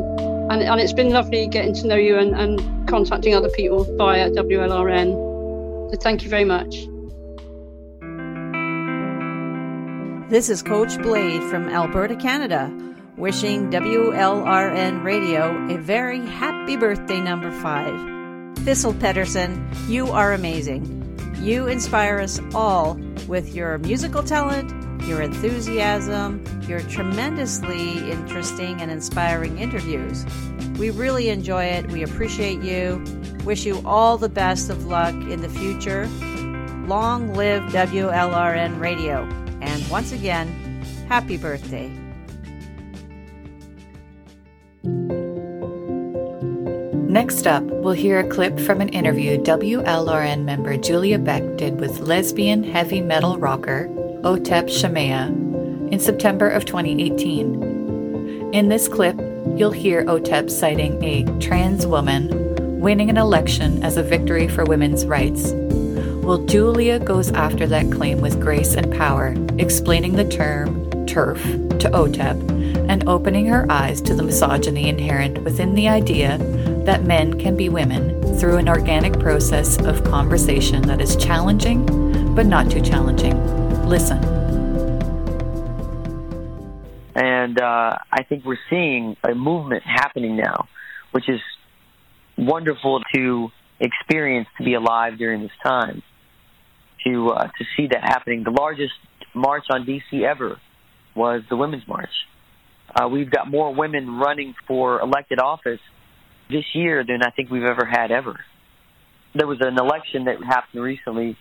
And, and it's been lovely getting to know you and, and contacting other people via WLRN. So thank you very much. This is Coach Blade from Alberta, Canada, wishing WLRN Radio a very happy birthday, number five. Thistle Pedersen, you are amazing. You inspire us all with your musical talent, your enthusiasm, your tremendously interesting and inspiring interviews. We really enjoy it. We appreciate you. Wish you all the best of luck in the future. Long live WLRN Radio. And once again, happy birthday. Next up, we'll hear a clip from an interview WLRN member Julia Beck did with lesbian heavy metal rocker Otep Shamaya in September of 2018. In this clip, you'll hear Otep citing a trans woman winning an election as a victory for women's rights. Well, Julia goes after that claim with grace and power, explaining the term TERF to OTEP and opening her eyes to the misogyny inherent within the idea that men can be women through an organic process of conversation that is challenging but not too challenging. Listen. And uh, I think we're seeing a movement happening now, which is wonderful to experience to be alive during this time to uh, to see that happening. The largest march on DC ever was the Women's March. Uh, we've got more women running for elected office this year than I think we've ever had ever. There was an election that happened recently.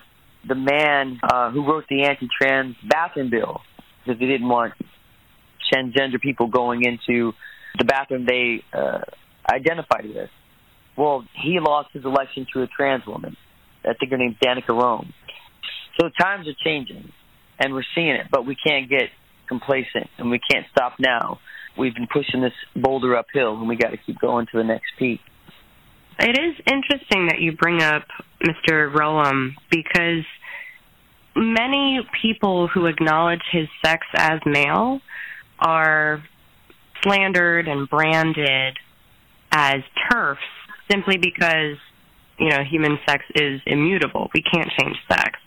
The man uh, who wrote the anti-trans bathroom bill because they didn't want transgender people going into the bathroom they uh, identified with. Well, he lost his election to a trans woman. I think her name's Danica Roem. So times are changing, and we're seeing it, but we can't get complacent, and we can't stop now. We've been pushing this boulder uphill, and we got to keep going to the next peak. It is interesting that you bring up Mr. Roem because many people who acknowledge his sex as male are slandered and branded as TERFs simply because, you know, human sex is immutable. We can't change sex.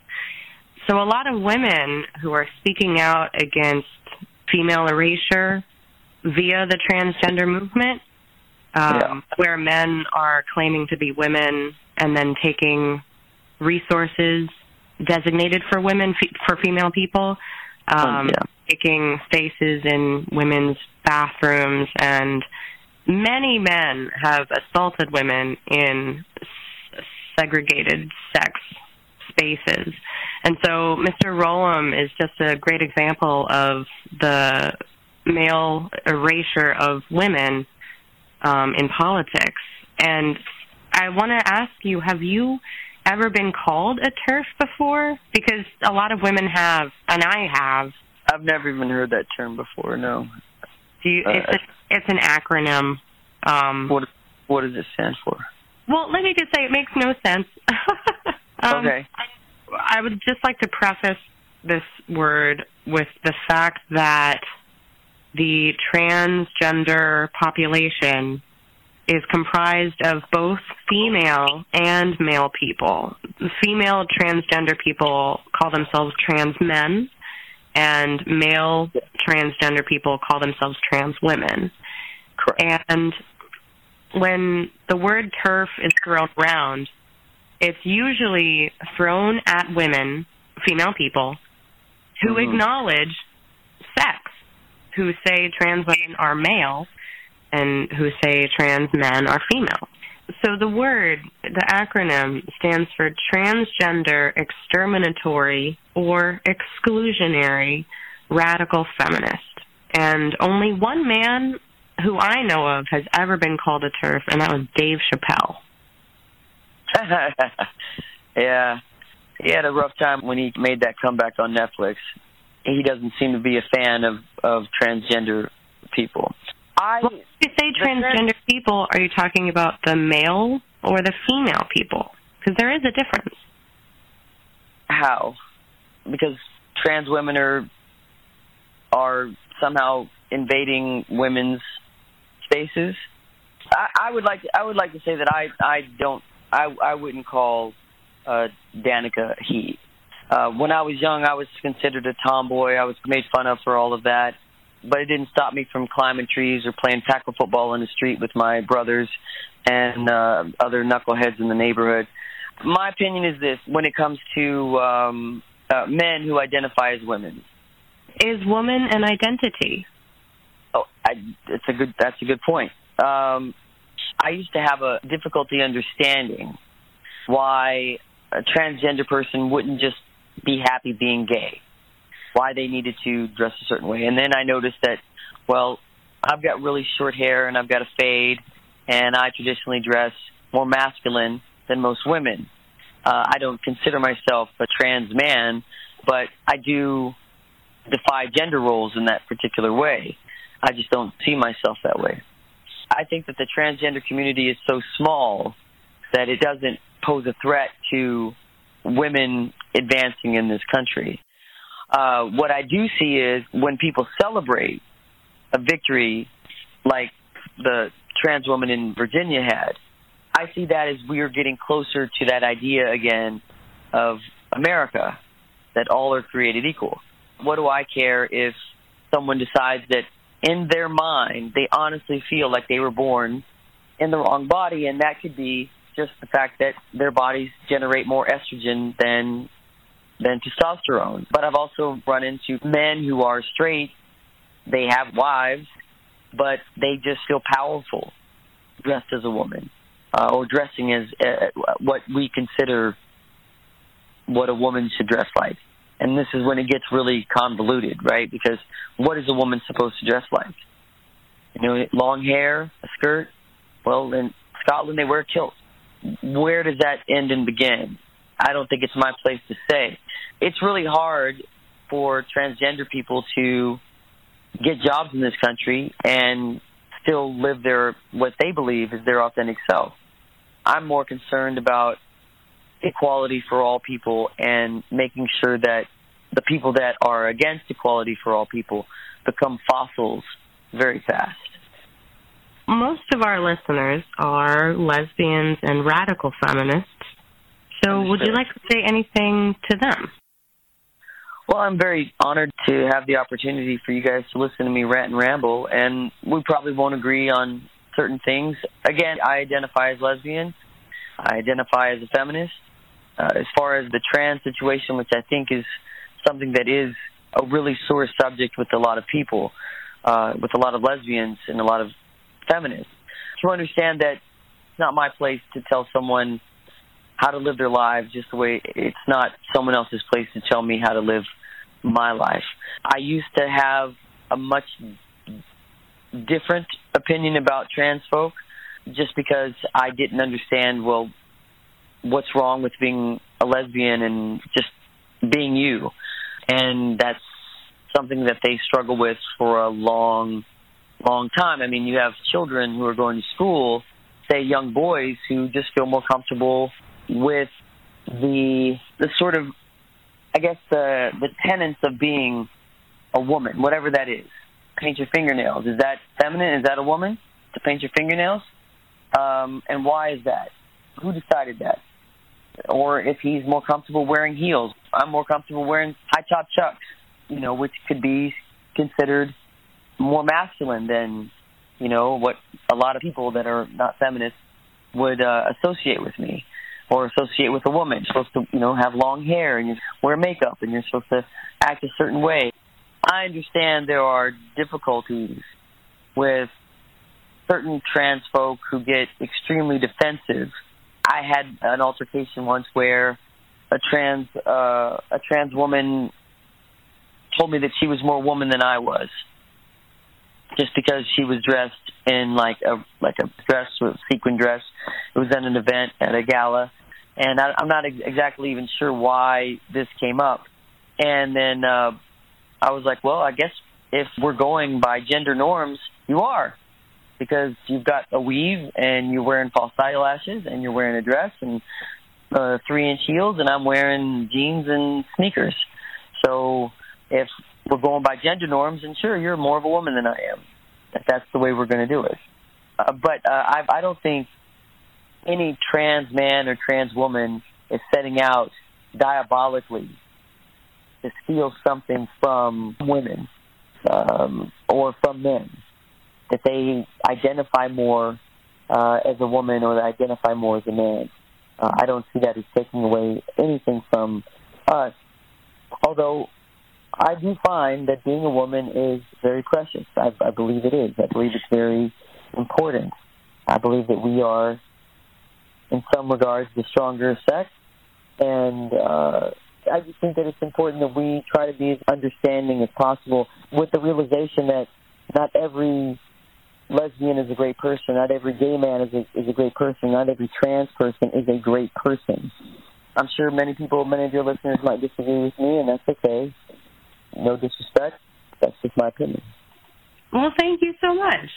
So a lot of women who are speaking out against female erasure via the transgender movement, um, yeah. where men are claiming to be women and then taking resources designated for women for female people, um, yeah. taking spaces in women's bathrooms, and many men have assaulted women in segregated sex spaces. And so Mr. Roem is just a great example of the male erasure of women um, in politics. And I want to ask you have you ever been called a TERF before? Because a lot of women have, and I have. I've never even heard that term before, no. Do you, uh, it's, a, it's an acronym. Um, what, What does it stand for? Well, let me just say it makes no sense. um, okay. I would just like to preface this word with the fact that the transgender population is comprised of both female and male people. Female transgender people call themselves trans men, and male transgender people call themselves trans women. And when the word TERF is thrown around, it's usually thrown at women, female people, who Mhm. acknowledge who say trans women are male, and who say trans men are female. So the word, the acronym, stands for Transgender Exterminatory or Exclusionary Radical Feminist. And only one man who I know of has ever been called a TERF, and that was Dave Chappelle. yeah, he had a rough time when he made that comeback on Netflix. He doesn't seem to be a fan of of transgender people. I When you say transgender people, are you talking about the male or the female people? Because there is a difference. how because trans women are are somehow invading women's spaces. I, I would like I would like to say that I I don't I I wouldn't call uh, Danica he. Uh, when I was young, I was considered a tomboy. I was made fun of for all of that, but it didn't stop me from climbing trees or playing tackle football in the street with my brothers and uh, other knuckleheads in the neighborhood. My opinion is this: when it comes to um, uh, men who identify as women, Is woman an identity? Oh, I, it's a good. That's a good point. Um, I used to have a difficulty understanding why a transgender person wouldn't just be happy being gay, why they needed to dress a certain way, and then I noticed that, well, I've got really short hair and I've got a fade, and I traditionally dress more masculine than most women. Uh, I don't consider myself a trans man, but I do defy gender roles in that particular way. I just don't see myself that way. I think that the transgender community is so small that it doesn't pose a threat to women advancing in this country. Uh, what I do see is when people celebrate a victory like the trans woman in Virginia had, I see that as we are getting closer to that idea again of America, that all are created equal. What do I care if someone decides that in their mind they honestly feel like they were born in the wrong body, and that could be just the fact that their bodies generate more estrogen than than testosterone. But I've also run into men who are straight, they have wives, but they just feel powerful dressed as a woman uh, or dressing as uh, what we consider what a woman should dress like. And this is when it gets really convoluted, right? Because what is a woman supposed to dress like? You know, long hair, a skirt. Well, in Scotland they wear kilts. Where does that end and begin? I don't think it's my place to say. It's really hard for transgender people to get jobs in this country and still live their what they believe is their authentic self. I'm more concerned about equality for all people and making sure that the people that are against equality for all people become fossils very fast. Most of our listeners are lesbians and radical feminists. So, would you like to say anything to them? Well, I'm very honored to have the opportunity for you guys to listen to me rant and ramble, and we probably won't agree on certain things. Again, I identify as lesbian. I identify as a feminist. Uh, as far as the trans situation, which I think is something that is a really sore subject with a lot of people, uh, with a lot of lesbians and a lot of feminists, to understand that it's not my place to tell someone how to live their lives just the way it's not someone else's place to tell me how to live my life. I used to have a much different opinion about trans folk just because I didn't understand, well, what's wrong with being a lesbian and just being you. And that's something that they struggle with for a long, long time. I mean, you have children who are going to school say young boys who just feel more comfortable with the the sort of I guess the the tenets of being a woman, whatever that is. Paint your fingernails. Is that feminine? Is that a woman to paint your fingernails? Um, and why is that? Who decided that? Or if he's more comfortable wearing heels, I'm more comfortable wearing high top chucks, you know, which could be considered more masculine than, you know, what a lot of people that are not feminists would uh, associate with me or associate with a woman. You're supposed to, you know, have long hair and you wear makeup and you're supposed to act a certain way. I understand there are difficulties with certain trans folk who get extremely defensive. I had an altercation once where a trans uh, a trans woman told me that she was more woman than I was, just because she was dressed in like a like a dress with sequin dress. It was at an event at a gala, and I, I'm not ex- exactly even sure why this came up. And then uh, I was like, well, I guess if we're going by gender norms, you are because you've got a weave and you're wearing false eyelashes and you're wearing a dress and uh, three inch heels and I'm wearing jeans and sneakers. So if we're going by gender norms, and sure, you're more of a woman than I am. If that's the way we're going to do it. Uh, but uh, I, I don't think any trans man or trans woman is setting out diabolically to steal something from women um, or from men that they identify more uh, as a woman or they identify more as a man. Uh, I don't see that as taking away anything from us. Although I do find that being a woman is very precious. I, I believe it is. I believe it's very important. I believe that we are, in some regards, the stronger sex, and uh, I just think that it's important that we try to be as understanding as possible, with the realization that not every lesbian is a great person. Not every gay man is a, is a great person. Not every trans person is a great person. I'm sure many people, many of your listeners might disagree with me, and that's okay. No disrespect. That's just my opinion. Well, thank you so much.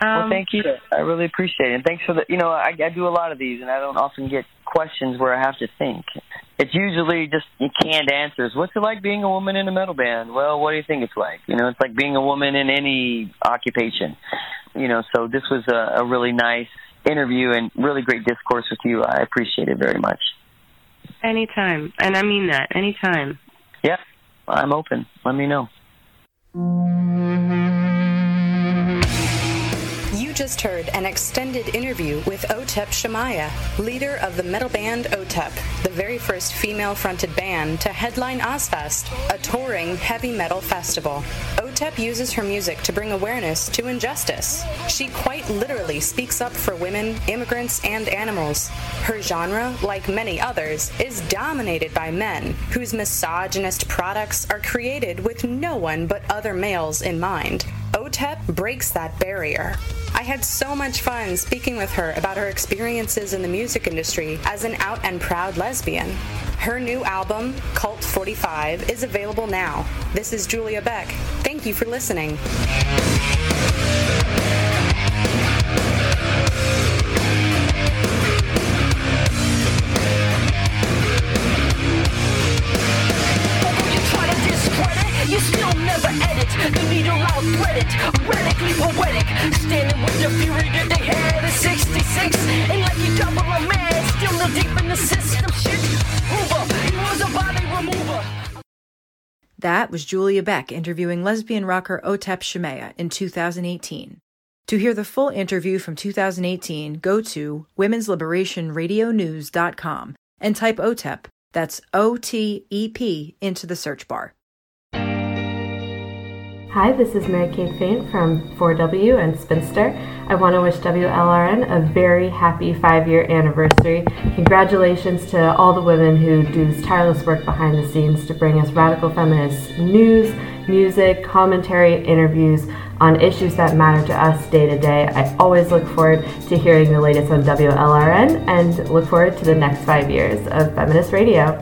well, Um, thank you. I really appreciate it. And thanks for the, you know, I, I do a lot of these, and I don't often get questions where I have to think. It's usually just canned answers. What's it like being a woman in a metal band? Well, what do you think it's like? You know, it's like being a woman in any occupation. You know, so this was a, a really nice interview and really great discourse with you. I appreciate it very much. Anytime. And I mean that. Anytime. Yeah, I'm open. Let me know. Just heard an extended interview with Otep Shamaya, leader of the metal band Otep, the very first female fronted band to headline Ozzfest, a touring heavy metal festival. Otep uses her music to bring awareness to injustice. She quite literally speaks up for women, immigrants, and animals. Her genre, like many others, is dominated by men whose misogynist products are created with no one but other males in mind. OTEP breaks that barrier. I had so much fun speaking with her about her experiences in the music industry as an out and proud lesbian. Her new album, Kult 45, is available now. This is Julia Beck. Thank you for listening. Standing with fury that they had at 66. And like you double a man, still no deep in the system. Shit, Hoover, he was a body remover. That was Julia Beck interviewing lesbian rocker Otep Shamaya in 2018. To hear the full interview from 2018, go to womensliberationradionews.com and type OTEP, that's O T E P, into the search bar. Hi, this is Mary Kate Fain from 4W and Spinster. I want to wish WLRN a very happy five year anniversary. Congratulations to all the women who do this tireless work behind the scenes to bring us radical feminist news, music, commentary, interviews on issues that matter to us day to day. I always look forward to hearing the latest on WLRN and look forward to the next five years of feminist radio.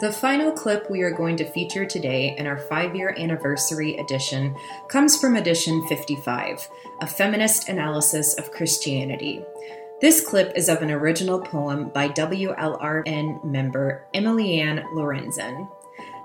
The final clip we are going to feature today in our five year anniversary edition comes from edition 55, a feminist analysis of Christianity. This clip is of an original poem by WLRN member Emily Ann Lorenzen.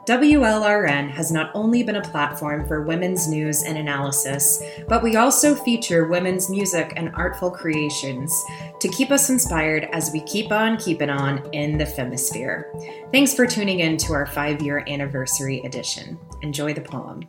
WLRN has not only been a platform for women's news and analysis, but we also feature women's music and artful creations to keep us inspired as we keep on keeping on in the Femisphere. Thanks for tuning in to our five year anniversary edition. Enjoy the poem.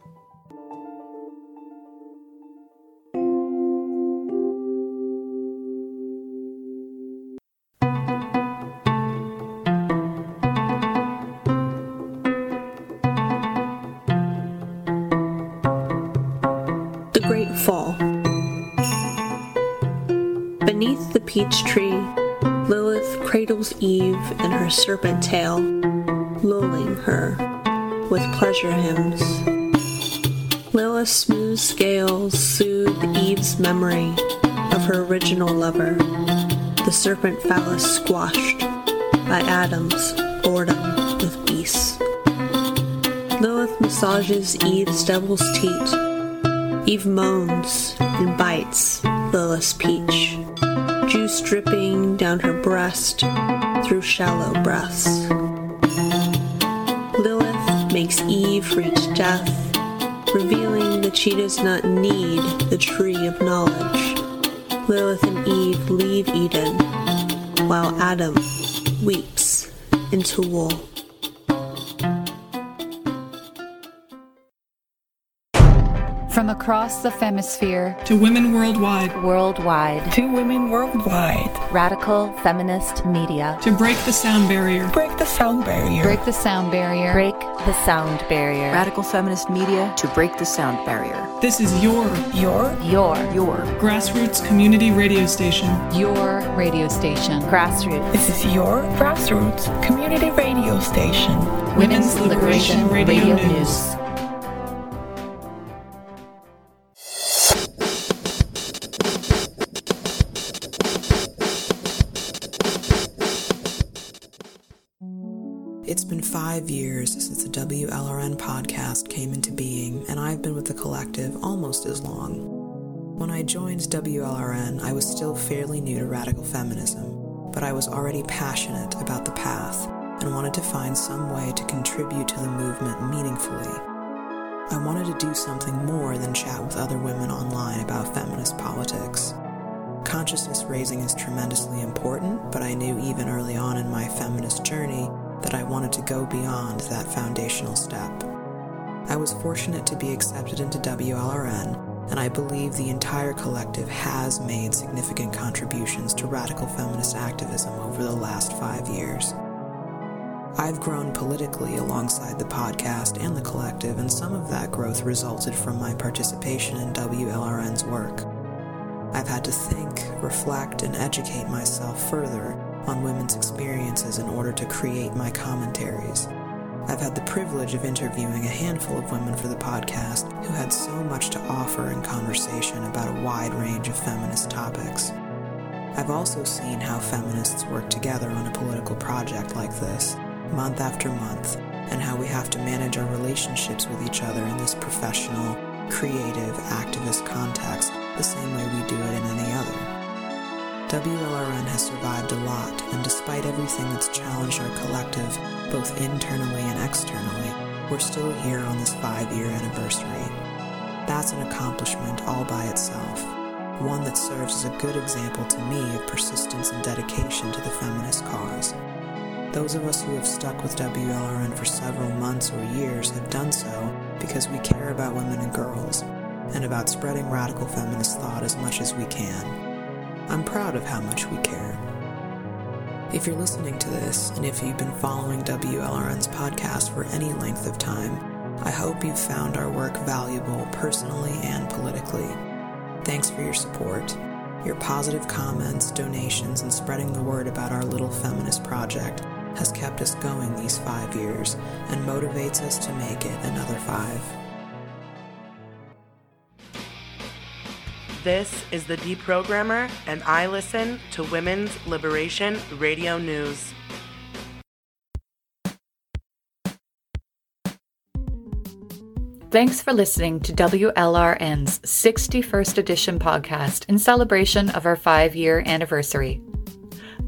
Great Fall. Beneath the peach tree, Lilith cradles Eve in her serpent tail, lulling her with pleasure hymns. Lilith's smooth scales soothe Eve's memory of her original lover, the serpent phallus squashed by Adam's boredom with beasts. Lilith massages Eve's devil's teat. Eve moans and bites Lilith's peach, juice dripping down her breast through shallow breaths. Lilith makes Eve reach death, revealing that she does not need the tree of knowledge. Lilith and Eve leave Eden, while Adam weeps into wool. Across the Femisphere to women worldwide. Worldwide. To women worldwide. Radical feminist media. To break the sound barrier. Break the sound barrier. Break the sound barrier. Break the sound barrier. Radical feminist media to break the sound barrier. This is your, your, your, your grassroots community radio station. Your radio station. Grassroots. This is your grassroots community radio station. Women's, Women's Liberation, Liberation, Radio, Radio News. News. It's been five years since the WLRN podcast came into being, and I've been with the collective almost as long. When I joined WLRN, I was still fairly new to radical feminism, but I was already passionate about the path and wanted to find some way to contribute to the movement meaningfully. I wanted to do something more than chat with other women online about feminist politics. Consciousness raising is tremendously important, but I knew even early on in my feminist journey that I wanted to go beyond that foundational step. I was fortunate to be accepted into WLRN, and I believe the entire collective has made significant contributions to radical feminist activism over the last five years. I've grown politically alongside the podcast and the collective, and some of that growth resulted from my participation in WLRN's work. I've had to think, reflect, and educate myself further on women's experiences in order to create my commentaries. I've had the privilege of interviewing a handful of women for the podcast who had so much to offer in conversation about a wide range of feminist topics. I've also seen how feminists work together on a political project like this, month after month, and how we have to manage our relationships with each other in this professional, creative, activist context the same way we do it in any other. WLRN has survived a lot, and despite everything that's challenged our collective, both internally and externally, we're still here on this five year anniversary. That's an accomplishment all by itself, one that serves as a good example to me of persistence and dedication to the feminist cause. Those of us who have stuck with WLRN for several months or years have done so because we care about women and girls, and about spreading radical feminist thought as much as we can. I'm proud of how much we care. If you're listening to this, and if you've been following WLRN's podcast for any length of time, I hope you've found our work valuable personally and politically. Thanks for your support. Your positive comments, donations, and spreading the word about our little feminist project has kept us going these five years and motivates us to make it another five. This is The Deprogrammer, and I listen to Women's Liberation Radio News. Thanks for listening to WLRN's 61st edition podcast in celebration of our five year anniversary.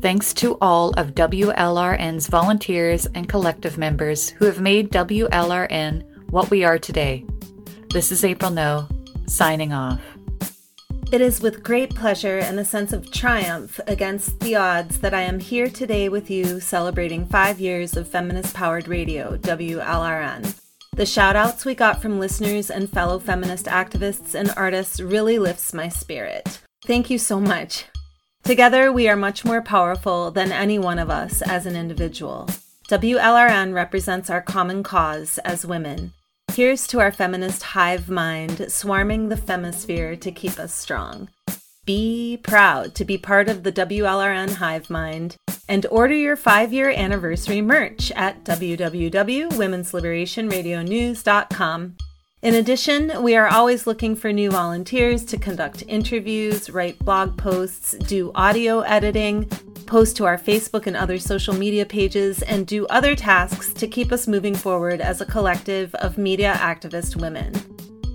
Thanks to all of WLRN's volunteers and collective members who have made WLRN what we are today. This is April No, signing off. It is with great pleasure and a sense of triumph against the odds that I am here today with you celebrating five years of feminist powered radio, WLRN. The shout outs we got from listeners and fellow feminist activists and artists really lifts my spirit. Thank you so much. Together, we are much more powerful than any one of us as an individual. WLRN represents our common cause as women. Here's to our feminist hive mind swarming the femisphere to keep us strong. Be proud to be part of the WLRN hive mind and order your five year anniversary merch at www.womensliberationradionews.com. In addition, we are always looking for new volunteers to conduct interviews, write blog posts, do audio editing, post to our Facebook and other social media pages, and do other tasks to keep us moving forward as a collective of media activist women.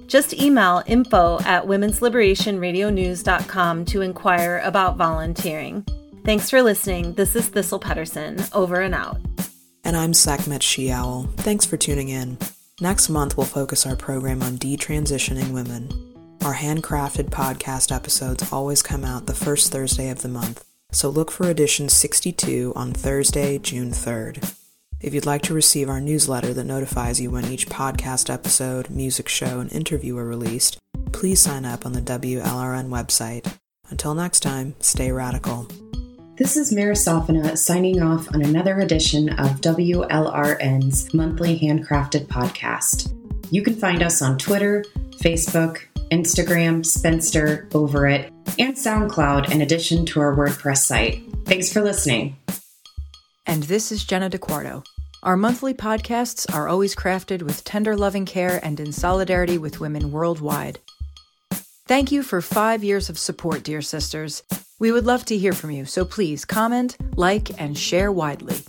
Just email info at womensliberationradionews.com to inquire about volunteering. Thanks for listening. This is Thistle Pedersen, over and out. And I'm Sekhmet Sheowl. Thanks for tuning in. Next month, we'll focus our program on detransitioning women. Our handcrafted podcast episodes always come out the first Thursday of the month, so look for edition 62 on Thursday, June 3rd. If you'd like to receive our newsletter that notifies you when each podcast episode, music show, and interview are released, please sign up on the WLRN website. Until next time, stay radical. This is Mira signing off on another edition of WLRN's monthly handcrafted podcast. You can find us on Twitter, Facebook, Instagram, Spinster, Over It, and SoundCloud in addition to our WordPress site. Thanks for listening. And this is Jenna DeQuarto. Our monthly podcasts are always crafted with tender loving care and in solidarity with women worldwide. Thank you for five years of support, dear sisters. We would love to hear from you, so please comment, like, and share widely.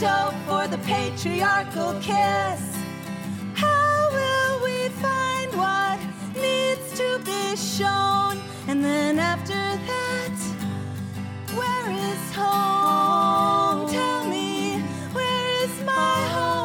tiptoe for the patriarchal kiss. How will we find what needs to be shown? And then after that, where is home? Tell me, where is my home?